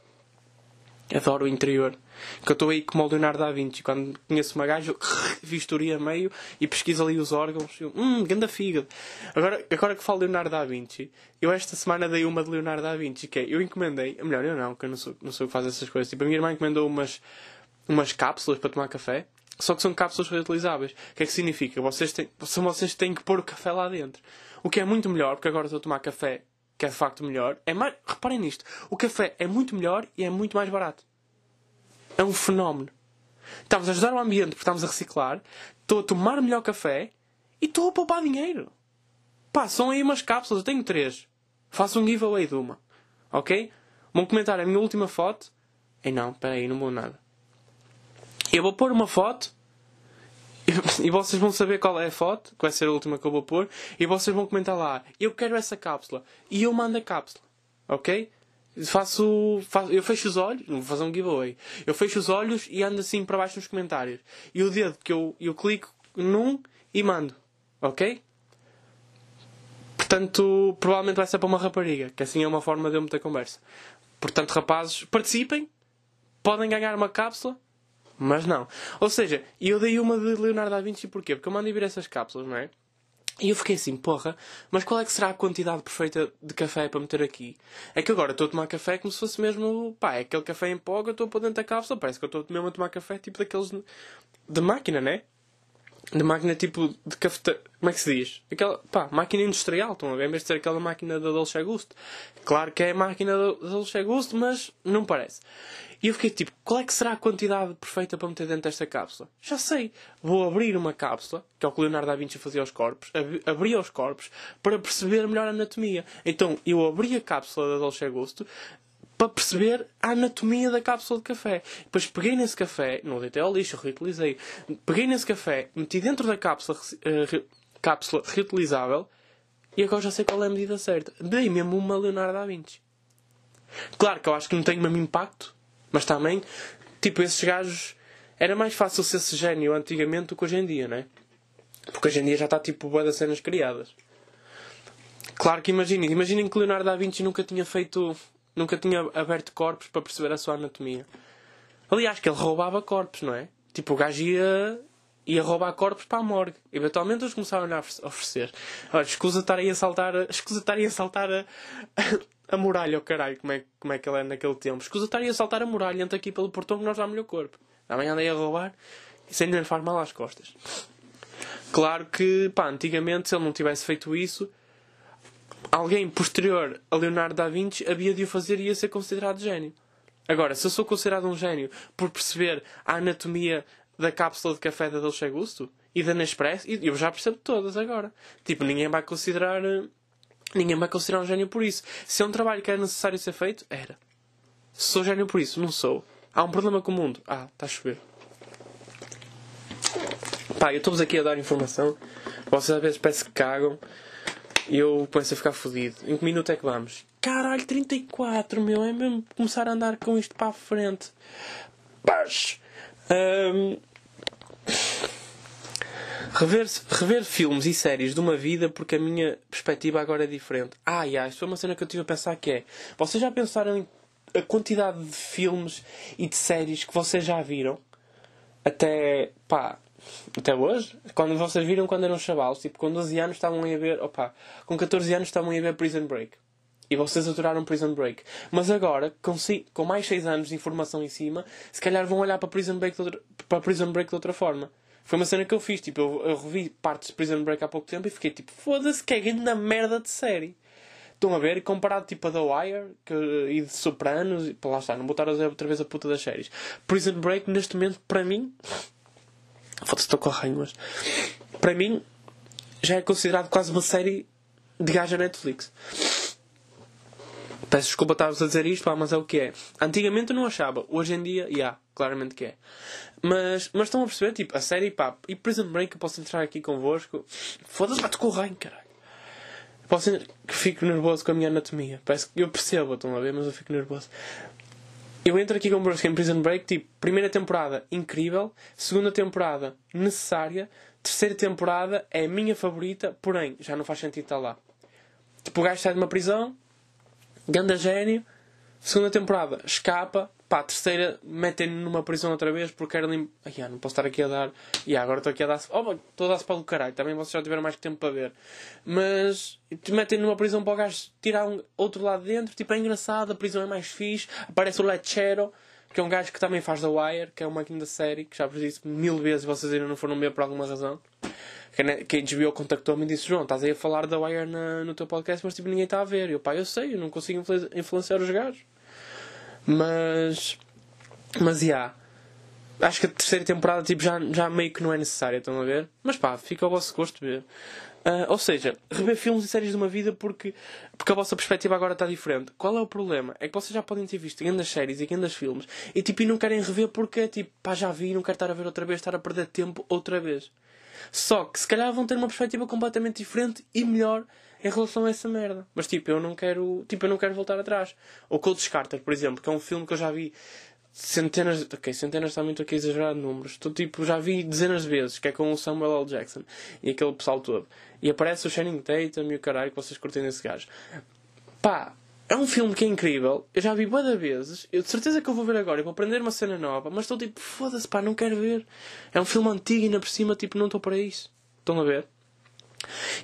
Adoro o interior. Que eu estou aí como o Leonardo da Vinci. Quando conheço uma gaja, vistoria meio e pesquiso ali os órgãos. Eu, hum, ganda fígado. Agora, agora que falo Leonardo da Vinci, eu esta semana dei uma de Leonardo da Vinci, que é, eu encomendei, melhor, eu não, que eu não sou, não sou que faz essas coisas. Tipo, a minha irmã encomendou umas, umas cápsulas para tomar café. Só que são cápsulas reutilizáveis. O que é que significa? Vocês têm, vocês têm que pôr o café lá dentro. O que é muito melhor, porque agora estou a tomar café que é de facto melhor, é mais. Reparem nisto: o café é muito melhor e é muito mais barato. É um fenómeno. Estamos a ajudar o ambiente porque estamos a reciclar, estou a tomar melhor café e estou a poupar dinheiro. Pá, são aí umas cápsulas, eu tenho três. Faço um giveaway de uma. Ok? Vão comentar a minha última foto. E não, espera aí, não vou nada. Eu vou pôr uma foto e vocês vão saber qual é a foto, que vai ser a última que eu vou pôr, e vocês vão comentar lá, eu quero essa cápsula, e eu mando a cápsula, ok? Faço, faço, eu fecho os olhos, vou fazer um giveaway, eu fecho os olhos e ando assim para baixo nos comentários, e o dedo que eu, eu clico num e mando, ok? Portanto, provavelmente vai ser para uma rapariga, que assim é uma forma de eu meter conversa. Portanto, rapazes, participem, podem ganhar uma cápsula mas não. Ou seja, eu dei uma de Leonardo da Vinci porquê? Porque eu mandei vir essas cápsulas, não é? E eu fiquei assim, porra, mas qual é que será a quantidade perfeita de café para meter aqui? É que agora estou a tomar café como se fosse mesmo, pá, é aquele café em pó que eu estou a pôr dentro da cápsula, parece que eu estou mesmo a tomar café tipo daqueles de máquina, né? De máquina tipo de café. Como é que se diz? Aquela, pá, máquina industrial, estão a ver? Em vez de ser aquela máquina da Dolce Gusto. Claro que é máquina da Dolce Gusto, mas não parece. E eu fiquei tipo, qual é que será a quantidade perfeita para meter dentro desta cápsula? Já sei. Vou abrir uma cápsula, que é o que Leonardo da Vinci fazia aos corpos, ab abria os corpos para perceber melhor a anatomia. Então eu abri a cápsula da Dolce Gusto para perceber a anatomia da cápsula de café. Depois peguei nesse café, não deitei ao lixo, reutilizei. Peguei nesse café, meti dentro da cápsula, uh, re cápsula reutilizável e agora já sei qual é a medida certa. Dei mesmo uma Leonardo da Vinci. Claro que eu acho que não tem o mesmo impacto mas também, tipo, esses gajos. Era mais fácil ser esse gênio antigamente do que hoje em dia, não é? Porque hoje em dia já está tipo boa das cenas criadas. Claro que imaginem, imaginem que Leonardo da Vinci nunca tinha feito. Nunca tinha aberto corpos para perceber a sua anatomia. Aliás, que ele roubava corpos, não é? Tipo, o gajo ia, ia roubar corpos para a morgue. Eventualmente eles começaram a oferecer. Olha, escusa estar aí a saltar. Escusa estar a saltar a, a muralha, o oh caralho, como é, como é que ele é naquele tempo. Escusa estar aí a saltar a muralha, entra aqui pelo portão que nós damos-lhe o corpo. Amanhã andei a roubar e sem lhe faz mal às costas. Claro que, pá, antigamente, se ele não tivesse feito isso, alguém posterior a Leonardo da Vinci havia de o fazer e ia ser considerado gênio. Agora, se eu sou considerado um gênio por perceber a anatomia da cápsula de café da Dolce Gusto e da Nespresso, eu já percebo todas agora. Tipo, ninguém vai considerar Ninguém vai considerar um gênio por isso. Se é um trabalho que era necessário ser feito, era. Sou gênio por isso, não sou. Há um problema com o mundo. Ah, está a chover. Pá, eu estou-vos aqui a dar informação. Vocês às vezes parece que cagam. Eu começo a ficar fodido. Em que minuto é que vamos? Caralho, 34, meu. É mesmo começar a andar com isto para a frente. Paz. Um... Rever, rever filmes e séries de uma vida porque a minha perspectiva agora é diferente. Ah, yeah, isto foi uma cena que eu tive a pensar que é. Vocês já pensaram em a quantidade de filmes e de séries que vocês já viram? Até, pá, até hoje? Quando vocês viram quando eram chavalos, tipo, com 12 anos estavam a ver, opa, com 14 anos estavam a ver Prison Break. E vocês adoraram Prison Break. Mas agora, com, com mais 6 anos de informação em cima, se calhar vão olhar para Prison Break de outra, para Prison Break de outra forma. Foi uma cena que eu fiz. Tipo, eu, eu revi partes de Prison Break há pouco tempo e fiquei tipo, foda-se, que é grande merda de série. Estão a ver? Comparado tipo a The Wire que, e de Sopranos, e, lá está, não dizer outra vez a puta das séries. Prison Break, neste momento, para mim. Foda-se, estou com arranho, mas. Para mim, já é considerado quase uma série de gaja Netflix. Peço desculpa estar-vos a dizer isto, pá, mas é o que é. Antigamente eu não achava, hoje em dia, já, yeah, claramente que é. Mas, mas estão a perceber, tipo, a série, pá, e Prison Break eu posso entrar aqui convosco. Foda-se, bate com o reino, caralho. Posso que fico nervoso com a minha anatomia. Parece que eu percebo, estão a ver, mas eu fico nervoso. Eu entro aqui convosco em Prison Break, tipo, primeira temporada incrível, segunda temporada necessária, terceira temporada é a minha favorita, porém, já não faz sentido estar lá. Tipo, o gajo sai de uma prisão, ganda gênio, segunda temporada escapa, pá, terceira metem-no numa prisão outra vez porque era lim... Ai, ah, não posso estar aqui a dar. E agora estou aqui a dar. Oh, estou a dar-se para o caralho. Também vocês já tiveram mais tempo para ver. Mas metem numa prisão para o gajo tirar um outro lado dentro. Tipo, é engraçado, a prisão é mais fixe. Aparece o Lechero, que é um gajo que também faz The Wire, que é uma máquina da série, que já vos disse mil vezes e vocês ainda não foram ver por alguma razão. Que a HBO contactou-me e disse: João, estás aí a falar da Wire na, no teu podcast, mas tipo, ninguém está a ver. E eu, pá, eu sei, eu não consigo influenciar os gajos. Mas. Mas, já. Yeah, acho que a terceira temporada tipo, já, já meio que não é necessária, estão a ver? Mas pá, fica ao vosso gosto ver. Uh, ou seja, rever filmes e séries de uma vida porque, porque a vossa perspectiva agora está diferente. Qual é o problema? É que vocês já podem ter visto grandes séries e grandes filmes e tipo, e não querem rever porque é tipo, pá, já vi, não quero estar a ver outra vez, estar a perder tempo outra vez. Só que se calhar vão ter uma perspectiva completamente diferente e melhor em relação a essa merda. Mas tipo, eu não quero, tipo, eu não quero voltar atrás. Ou Cold Carter, por exemplo, que é um filme que eu já vi centenas, ok, centenas também estou aqui a exagerar números. Estou tipo, já vi dezenas de vezes, que é com o Samuel L. Jackson e aquele pessoal todo. E aparece o Channing Tatum e o caralho que vocês curtem desse gajo. Pá, é um filme que é incrível. Eu já vi várias vezes. Eu de certeza que eu vou ver agora e vou aprender uma cena nova. Mas estou tipo, foda-se, pá, não quero ver. É um filme antigo e ainda por cima, tipo, não estou para isso. Estão a ver?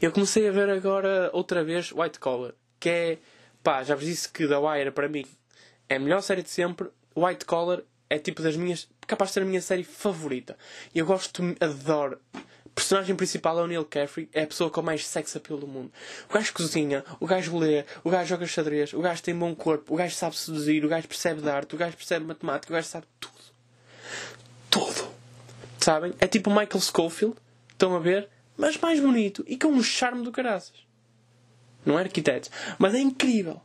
Eu comecei a ver agora outra vez White Collar, que é, pá, já vos disse que The Wire para mim é a melhor série de sempre. White Collar é tipo das minhas, capaz de ser a minha série favorita. E eu gosto, adoro. O personagem principal é o Neil Caffrey, é a pessoa com mais sex appeal do mundo. O gajo cozinha, o gajo lê, o gajo joga xadrez, o gajo tem bom corpo, o gajo sabe seduzir, o gajo percebe de arte, o gajo percebe matemática, o gajo sabe tudo. Tudo. Sabem? É tipo o Michael Schofield. Estão a ver? Mas mais bonito e com um charme do caraças. Não é arquiteto, mas é incrível.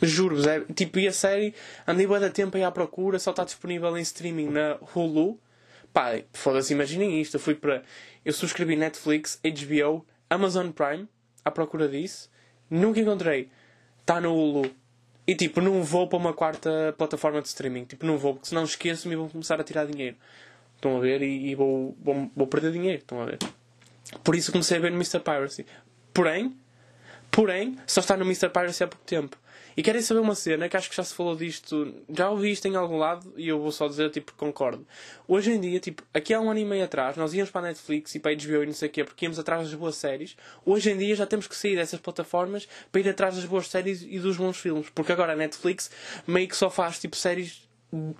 Juro-vos, é, tipo, e a série andei bem da tempo aí à procura, só está disponível em streaming na Hulu. Pá, foda-se, imaginem isto. Eu fui para. Eu subscrevi Netflix, HBO, Amazon Prime, à procura disso. Nunca encontrei. Está no Hulu. E tipo, não vou para uma quarta plataforma de streaming. Tipo, não vou, porque senão esqueço-me e vou começar a tirar dinheiro. Estão a ver? E, e vou, vou, vou perder dinheiro. Estão a ver? Por isso comecei a ver no Mr. Piracy. Porém, porém, só está no Mr. Piracy há pouco tempo. E querem saber uma cena que acho que já se falou disto, já ouvi isto em algum lado e eu vou só dizer, tipo, concordo. Hoje em dia, tipo, aqui há um ano e meio atrás, nós íamos para a Netflix e para a HBO e não sei o quê, porque íamos atrás das boas séries. Hoje em dia já temos que sair dessas plataformas para ir atrás das boas séries e dos bons filmes. Porque agora a Netflix meio que só faz, tipo, séries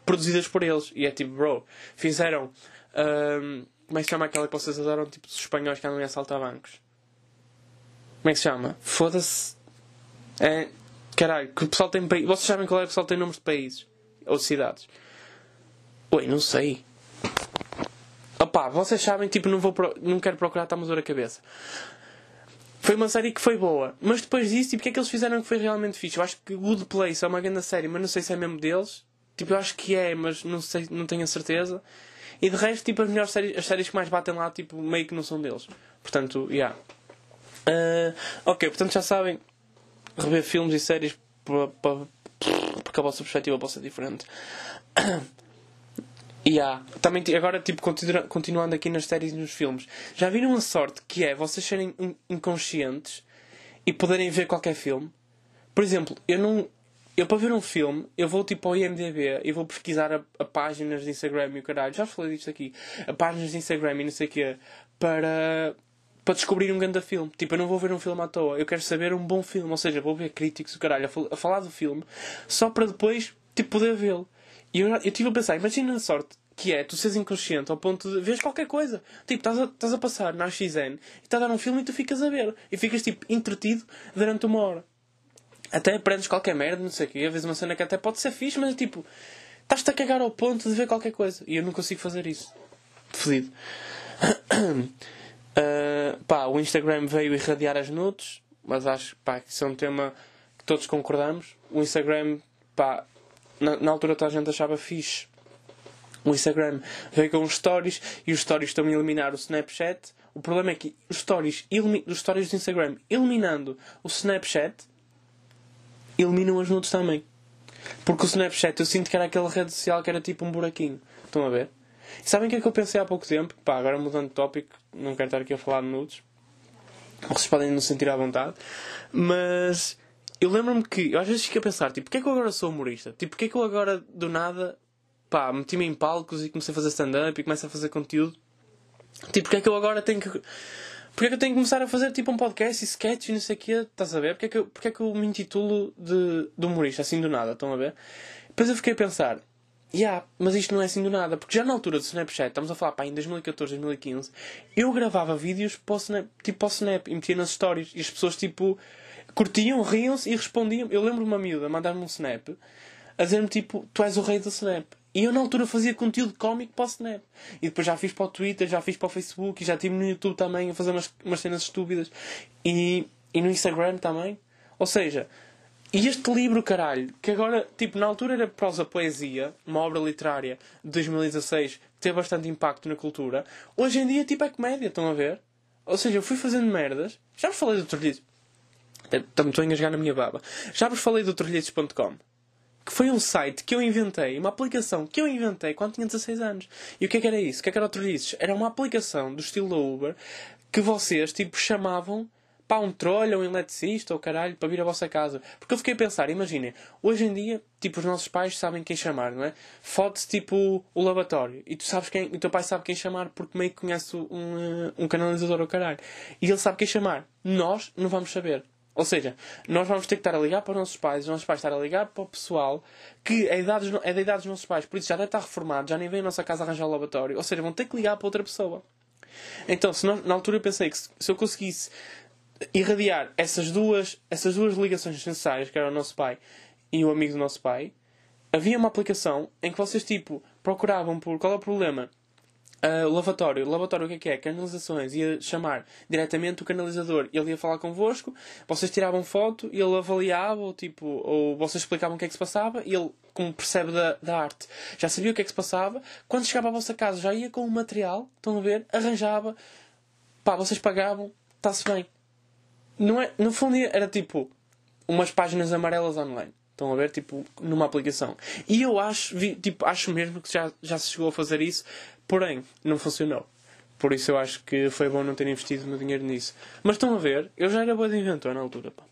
produzidas por eles. E é tipo, bro, fizeram. Um, como é que se chama aquela que vocês adoram? Tipo, os espanhóis que andam a assaltar bancos. Como é que se chama? Foda-se. É. Caralho, que o pessoal tem. Vocês sabem qual é que o pessoal tem nomes de países? Ou de cidades? Oi, não sei. Opá, vocês sabem, tipo, não, vou pro... não quero procurar, está-me dor a cabeça. Foi uma série que foi boa. Mas depois disso, tipo, o que é que eles fizeram que foi realmente fixe? Eu acho que Good Place é uma grande série, mas não sei se é mesmo deles. Tipo, eu acho que é, mas não sei, não tenho a certeza. E de resto, tipo, as melhores séries, as séries que mais batem lá, tipo, meio que não são deles. Portanto, yeah. Uh, ok, portanto já sabem, rever filmes e séries porque a vossa perspectiva pode ser diferente. E yeah. também agora tipo continuando aqui nas séries e nos filmes, já viram a sorte que é vocês serem inconscientes e poderem ver qualquer filme? Por exemplo, eu não eu para ver um filme, eu vou tipo ao IMDB e vou pesquisar a, a, páginas de Instagram e o caralho, já falei disto aqui, a páginas de Instagram e não sei o quê, para, para descobrir um grande filme. Tipo, eu não vou ver um filme à toa, eu quero saber um bom filme, ou seja, vou ver críticos, o caralho, a, a falar do filme, só para depois, tipo, poder vê-lo. E eu, eu tive a pensar, imagina a sorte que é tu seres inconsciente ao ponto de veres qualquer coisa. Tipo, estás a, estás a passar na XN e está a dar um filme e tu ficas a ver. E ficas, tipo, entretido durante uma hora até aprendes qualquer merda, não sei o quê. Às vezes uma cena que até pode ser fixe, mas é tipo, estás-te a cagar ao ponto de ver qualquer coisa. E eu não consigo fazer isso. Felido. Uh, pá, o Instagram veio irradiar as nudes. mas acho pá, que isso é um tema que todos concordamos. O Instagram, pá, na, na altura toda a gente achava fixe. O Instagram veio com os stories e os stories estão a eliminar o Snapchat. O problema é que os stories, os stories do Instagram eliminando o Snapchat eliminam as nudes também. Porque o Snapchat eu sinto que era aquela rede social que era tipo um buraquinho. Estão a ver? E sabem o que é que eu pensei há pouco tempo? Pá, agora mudando de tópico, não quero estar aqui a falar de nudes. Vocês podem não sentir à vontade. Mas eu lembro-me que eu às vezes fico a pensar, tipo, porquê é que eu agora sou humorista? Tipo, porquê é que eu agora do nada pá, meti-me em palcos e comecei a fazer stand-up e começo a fazer conteúdo? Tipo, porquê é que eu agora tenho que. Porquê é que eu tenho que começar a fazer tipo um podcast e sketch e não sei o quê? Estás a ver? Porquê é que eu, é que eu me intitulo de, de humorista assim do nada? Estão a ver? Depois eu fiquei a pensar, yeah, mas isto não é assim do nada, porque já na altura do Snapchat, estamos a falar pá, em 2014, 2015, eu gravava vídeos para o Snap, tipo para o Snap e metia nas stories e as pessoas tipo curtiam, riam-se e respondiam. Eu lembro uma miúda mandar-me um Snap a dizer-me tipo, tu és o rei do Snap. E eu na altura fazia conteúdo cómico para o Snap. E depois já fiz para o Twitter, já fiz para o Facebook e já estive no YouTube também a fazer umas, umas cenas estúpidas. E, e no Instagram também. Ou seja, e este livro, caralho, que agora, tipo, na altura era prosa poesia, uma obra literária de 2016 que teve bastante impacto na cultura, hoje em dia, tipo, é comédia, estão a ver? Ou seja, eu fui fazendo merdas. Já vos falei do Trilhices. Estou a engasgar na minha baba. Já vos falei do Trilhices.com que foi um site que eu inventei, uma aplicação que eu inventei quando tinha 16 anos. E o que é que era isso? O que é que era o Trollices? Era uma aplicação do estilo da Uber que vocês, tipo, chamavam para um trolho ou um eletricista ou caralho para vir à vossa casa. Porque eu fiquei a pensar, imaginem, hoje em dia, tipo, os nossos pais sabem quem chamar, não é? Fode-se tipo o lavatório e tu sabes quem, e teu pai sabe quem chamar porque meio que conhece um, um canalizador ou caralho. E ele sabe quem chamar. Nós não vamos saber. Ou seja, nós vamos ter que estar a ligar para os nossos pais, os nossos pais estar a ligar para o pessoal que é, idade, é da idade dos nossos pais, por isso já deve estar reformado, já nem vem à nossa casa arranjar o lavatório. Ou seja, vão ter que ligar para outra pessoa. Então, se nós, na altura eu pensei que se, se eu conseguisse irradiar essas duas, essas duas ligações necessárias, que era o nosso pai e o amigo do nosso pai, havia uma aplicação em que vocês tipo procuravam por qual é o problema Uh, lavatório. O lavatório o que é que é? Canalizações. Ia chamar diretamente o canalizador. Ele ia falar convosco, vocês tiravam foto, ele avaliava, ou, tipo, ou vocês explicavam o que é que se passava, e ele, como percebe da, da arte, já sabia o que é que se passava. Quando chegava à vossa casa, já ia com o material, estão a ver? Arranjava, pá, vocês pagavam, está-se bem. Não é, no fundo era tipo umas páginas amarelas online. Estão a ver? Tipo, numa aplicação. E eu acho, vi, tipo, acho mesmo que já, já se chegou a fazer isso Porém, não funcionou. Por isso eu acho que foi bom não ter investido meu dinheiro nisso. Mas estão a ver, eu já era boa de inventor na altura. Pá.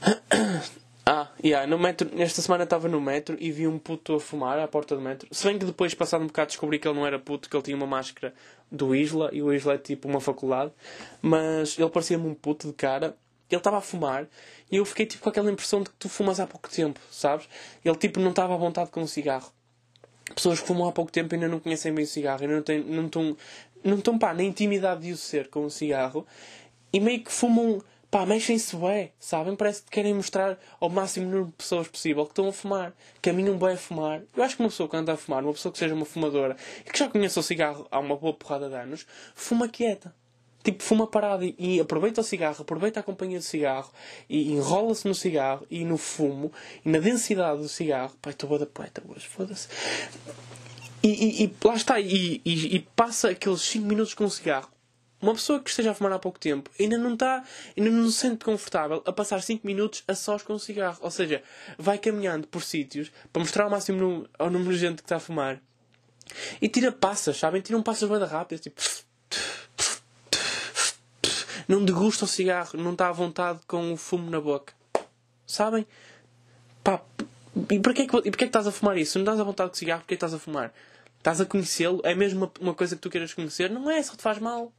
Ah, yeah, no metro, esta semana estava no metro e vi um puto a fumar à porta do metro. Se bem que depois, passado um bocado, descobri que ele não era puto, que ele tinha uma máscara do Isla e o Isla é tipo uma faculdade. Mas ele parecia-me um puto de cara. Ele estava a fumar e eu fiquei tipo com aquela impressão de que tu fumas há pouco tempo, sabes? Ele tipo não estava à vontade com um cigarro pessoas que fumam há pouco tempo ainda não conhecem bem o cigarro, ainda não, têm, não estão, não estão pá, na intimidade de o ser com o cigarro e meio que fumam, pá, mexem-se bem, sabem? Parece que querem mostrar ao máximo número de pessoas possível que estão a fumar, caminham bem a fumar. Eu acho que uma pessoa que anda a fumar, uma pessoa que seja uma fumadora e que já conhece o cigarro há uma boa porrada de anos, fuma quieta. Tipo, fuma parado e, e, aproveita o cigarro, aproveita a companhia do cigarro e enrola-se no cigarro e no fumo e na densidade do cigarro. Pai, estou da poeta hoje, foda-se. E, e, e, lá está, e, e, passa aqueles 5 minutos com o cigarro. Uma pessoa que esteja a fumar há pouco tempo ainda não está, ainda não se sente confortável a passar 5 minutos a sós com o cigarro. Ou seja, vai caminhando por sítios para mostrar ao máximo ao número de gente que está a fumar. E tira passas, sabem? Tira um passas bem rápido, tipo não degusta o cigarro, não está à vontade com o fumo na boca. Sabem? Pá, e porquê, que, e porquê que estás a fumar isso? Não estás à vontade com cigarro, porquê estás a fumar? Estás a conhecê-lo? É mesmo uma, uma, coisa que tu queiras conhecer? Não é, só te faz mal.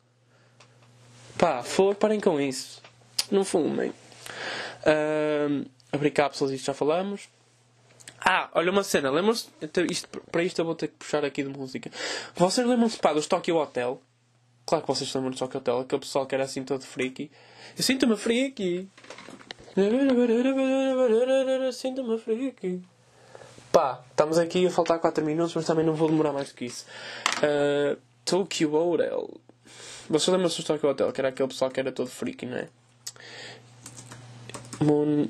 Pá, for, parem com isso. Não fumem. Uh, abrir cápsulas, isto já falamos. Ah, olha uma cena, lembram-se. Isto, para isto eu vou ter que puxar aqui de música. Vocês lembram-se pá, dos Tokyo Hotel? Claro que vocês se lembram do Choque Hotel, aquele pessoal que era assim todo freaky. Eu sinto-me freaky. Sinto-me freaky. Pá, estamos aqui a faltar 4 minutos, mas também não vou demorar mais do que isso. Uh, Tokyo Hotel. Vocês lembram-se do Tokyo Hotel, que era aquele pessoal que era todo freaky, não é? Moon.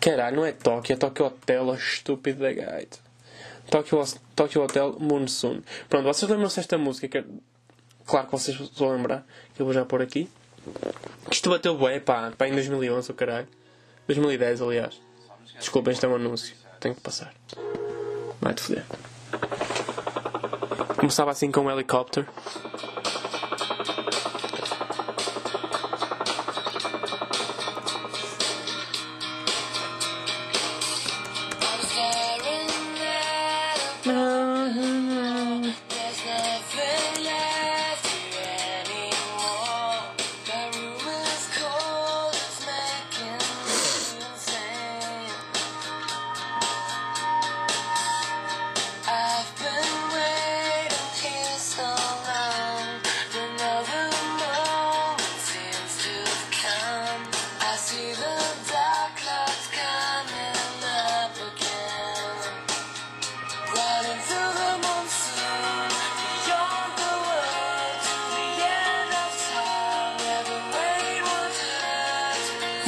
Caralho, não é Tóquio, é Tóquio Hotel, oh, estúpido da gaita. Tóquio, Tóquio Hotel Monsoon. Pronto, vocês lembram-se desta música? Que, é- claro que vocês vão lembrar, que eu vou já pôr aqui. Isto bateu bué, pá, pá, em 2011, o caralho. 2010, aliás. Desculpem, isto é um anúncio. Tenho que passar. Vai-te foder. Começava assim com um helicóptero.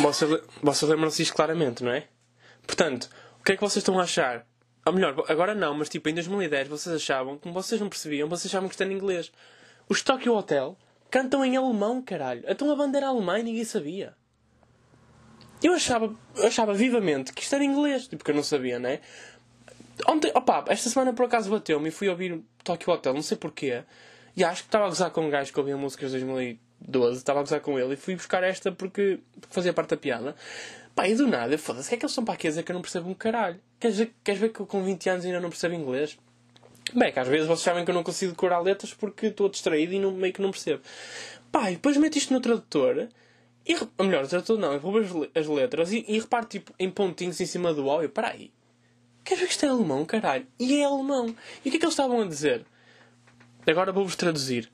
Vocês, vocês lembram-se disto claramente, não é? Portanto, o que é que vocês estão a achar? Ou melhor, agora não, mas tipo em 2010 vocês achavam, como vocês não percebiam, vocês achavam que era em inglês. Os Tokyo Hotel cantam em alemão, caralho. Então a bandeira alemã e ninguém sabia. Eu achava, achava vivamente que isto era em inglês, tipo, porque eu não sabia, não é? Ontem, opa, esta semana por acaso bateu-me e fui ouvir Tokyo Hotel, não sei porquê. E acho que estava a gozar com um gajo que ouvia músicas de 2012, estava a gozar com ele e fui buscar esta porque, porque fazia parte da piada. Pá, e do nada, foda-se, que é que eles estão para aqui a dizer que eu não percebo um caralho? Queres ver, queres ver que eu com 20 anos ainda não percebo inglês? Bem, que às vezes vocês sabem que eu não consigo decorar letras porque estou distraído e não, meio que não percebo. Pá, e depois meto isto no tradutor e, ou melhor, no tradutor não, eu roubo as, as letras e, e reparo tipo em pontinhos em cima do O. Eu, peraí, queres ver que isto é alemão, caralho? E é alemão. E o que é que eles estavam a dizer? Agora vou-vos traduzir.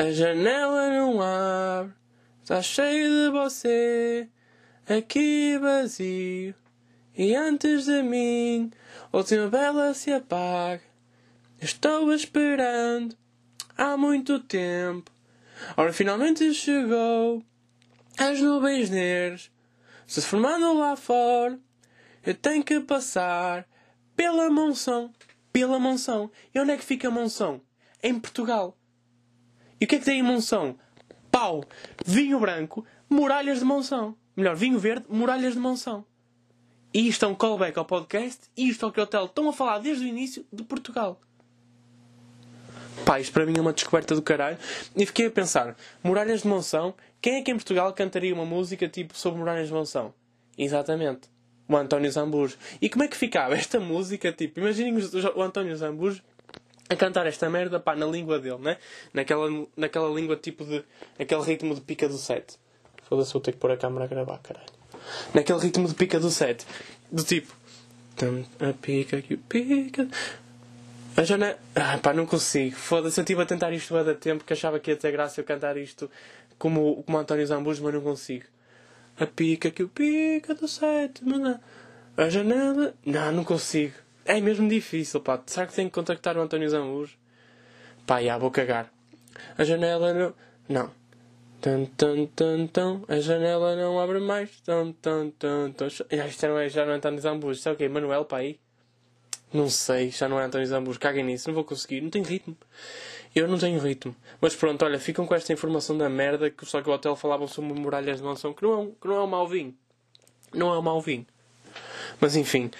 A janela não abre, está cheio de você, aqui vazio. E antes de mim, a última vela se apaga. Estou esperando há muito tempo. Ora, finalmente chegou. As nuvens negras se formando lá fora. Eu tenho que passar pela Monção. Pela Monção. E onde é que fica a Monção? Em Portugal. E o que é que tem em Monção? Pau! Vinho branco, muralhas de Monção. Melhor, vinho verde, muralhas de Monção. E isto é um callback ao podcast. E isto é o que o hotel estão a falar desde o início de Portugal. Pá, isto para mim é uma descoberta do caralho. E fiquei a pensar: Muralhas de Monção? Quem é que em Portugal cantaria uma música tipo sobre Muralhas de Monção? Exatamente. O António Zambujo. E como é que ficava esta música? Tipo, imaginem o António Zambujo a cantar esta merda pá, na língua dele, né? Naquela, naquela língua tipo de. aquele ritmo de pica do 7. Foda-se, vou ter que pôr a câmera a gravar, caralho. Naquele ritmo de pica do 7. Do tipo. A pica que pica. A Jana. Ah, pá, não consigo. Foda-se, eu estive a tentar isto há tempo que achava que ia ter graça eu cantar isto como, como António Zambujo, mas não consigo. A pica que o pica do mana. A janela. Não, não consigo. É mesmo difícil, pá. Será que tenho que contactar o António Zambujo? Pá, já, vou cagar. A janela não. Não. Tum, tum, tum, tum. A janela não abre mais. Tum, tum, tum, tum. Já, isto não é, já não é António Zambujo. Isto é o quê? Manuel, pá, aí? Não sei, já não é António Zambujo. Caguem nisso, não vou conseguir. Não tenho ritmo. Eu não tenho ritmo. Mas pronto, olha, ficam com esta informação da merda que só que o hotel falavam sobre muralhas de mansão, que não é um, que não é um mau vinho. Não é um mau vinho. Mas enfim.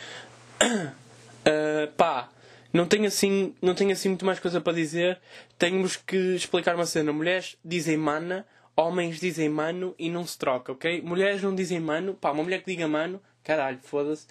Ah, pá, não tenho, assim, não tenho assim muito mais coisa para dizer. Temos que explicar uma cena. Mulheres dizem mana, homens dizem mano e não se troca, ok? Mulheres não dizem mano. Pá, uma mulher que diga mano, caralho, foda-se,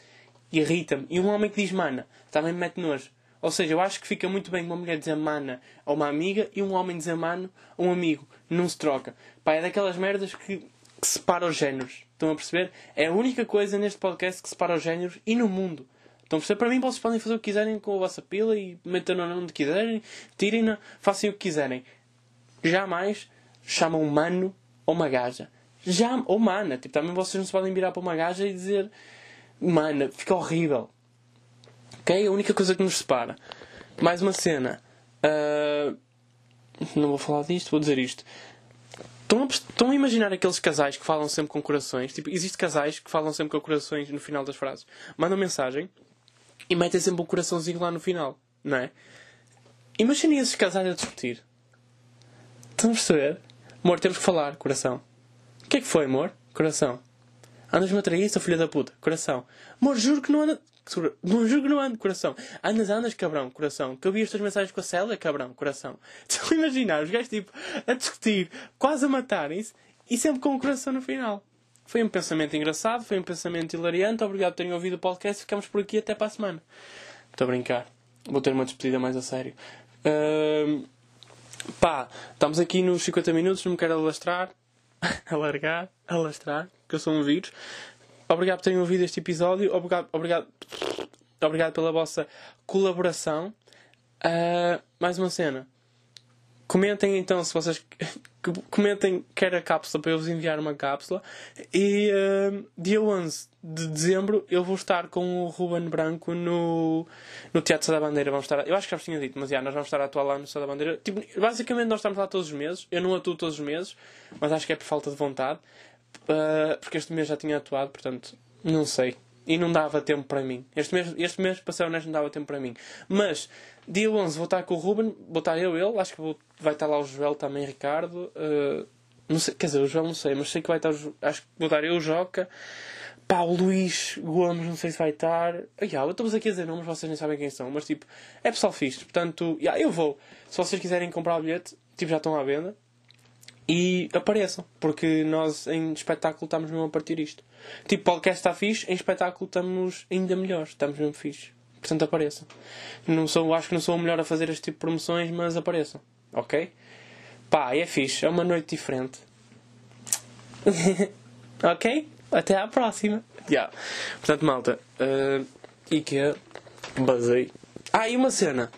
irrita-me. E um homem que diz mana, também me mete nojo. Ou seja, eu acho que fica muito bem uma mulher dizer mana a uma amiga e um homem dizer mano a um amigo. Não se troca. Pá, é daquelas merdas que, que separa os géneros. Estão a perceber? É a única coisa neste podcast que separa os géneros e no mundo. A perceber? Para mim, vocês podem fazer o que quiserem com a vossa pila e metam-na onde quiserem, tirem-na, façam o que quiserem. Jamais chamam mano ou uma gaja. Já, ou mana. Tipo, também vocês não se podem virar para uma gaja e dizer mana. Fica horrível. Ok? A única coisa que nos separa. Mais uma cena. Ah, não vou falar disto, vou dizer isto. Estão a, estão a imaginar aqueles casais que falam sempre com corações? Tipo, existe casais que falam sempre com corações no final das frases. Mandam mensagem e metem sempre um coraçãozinho lá no final, não é? Imaginem esses casais a discutir. Estão a perceber? Amor, temos que falar, coração. O que é que foi, amor? Coração. Andas-me a trair, seu filho da puta. Coração. Amor, juro que não anda. Não juro que não ando, coração. Andas, andas, cabrão, coração. Que eu vi as tuas mensagens com a Célia, cabrão, coração. Estão a imaginar os gajos, tipo, a discutir, quase a matarem-se e sempre com o coração no final. Foi um pensamento engraçado, foi um pensamento hilariante. Obrigado por terem ouvido o podcast. Ficamos por aqui até para a semana. Estou a brincar. Vou ter uma despedida mais a sério. Ahm, pá, estamos aqui nos 50 minutos. Não me quero alastrar. Alargar, alastrar, que eu sou um vírus. Obrigado por terem ouvido este episódio. Obrigado, obrigado, obrigado pela vossa colaboração. Ah, mais uma cena. Comentem então se vocês. Comentem quer a cápsula para eu vos enviar uma cápsula. E ah, dia 11 de dezembro eu vou estar com o Ruben Branco no, no Teatro da Bandeira. Vamos estar, eu acho que já vos tinha dito, mas já, nós vamos estar a atuar lá no Sá da Bandeira. Tipo, basicamente nós estamos lá todos os meses. Eu não atuo todos os meses, mas acho que é por falta de vontade. Ah, porque este mês já tinha atuado, portanto, não sei. E não dava tempo para mim. Este mês, este mês para ser honesto, não dava tempo para mim. Mas, dia 11, vou estar com o Ruben, vou estar eu, ele, acho que vou, vai estar lá o Joel também, Ricardo. ah, não sei, quer dizer, o Joel não sei, mas sei que vai estar, acho que vou estar eu, o Joca. Pá, o Luís Gomes, não sei se vai estar. Ah, já, estamos aqui a dizer nomes, vocês nem sabem quem são, mas tipo, é pessoal fixe. Portanto, já, eu vou. Se vocês quiserem comprar o bilhete, tipo, já estão à venda. E apareçam, porque nós em espetáculo estamos mesmo a partir isto. Tipo, podcast está fixe, em espetáculo estamos ainda melhores, estamos mesmo fixe. Portanto, apareçam. Não sou, acho que não sou o melhor a fazer este tipo de promoções, mas apareçam. Ok? Pá, é fixe, é uma noite diferente. ok? Até à próxima. Yeah. Portanto, malta, uh, e que é? Basei. Ah, e uma cena.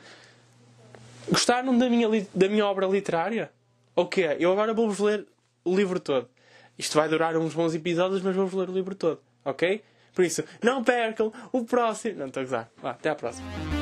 Gostaram da minha, da minha obra literária? O que é? Eu agora vou-vos ler o livro todo. Isto vai durar uns bons episódios, mas vou-vos ler o livro todo. Ok? Por isso, não percam o próximo. Não estou a gozar. Vá, até à próxima.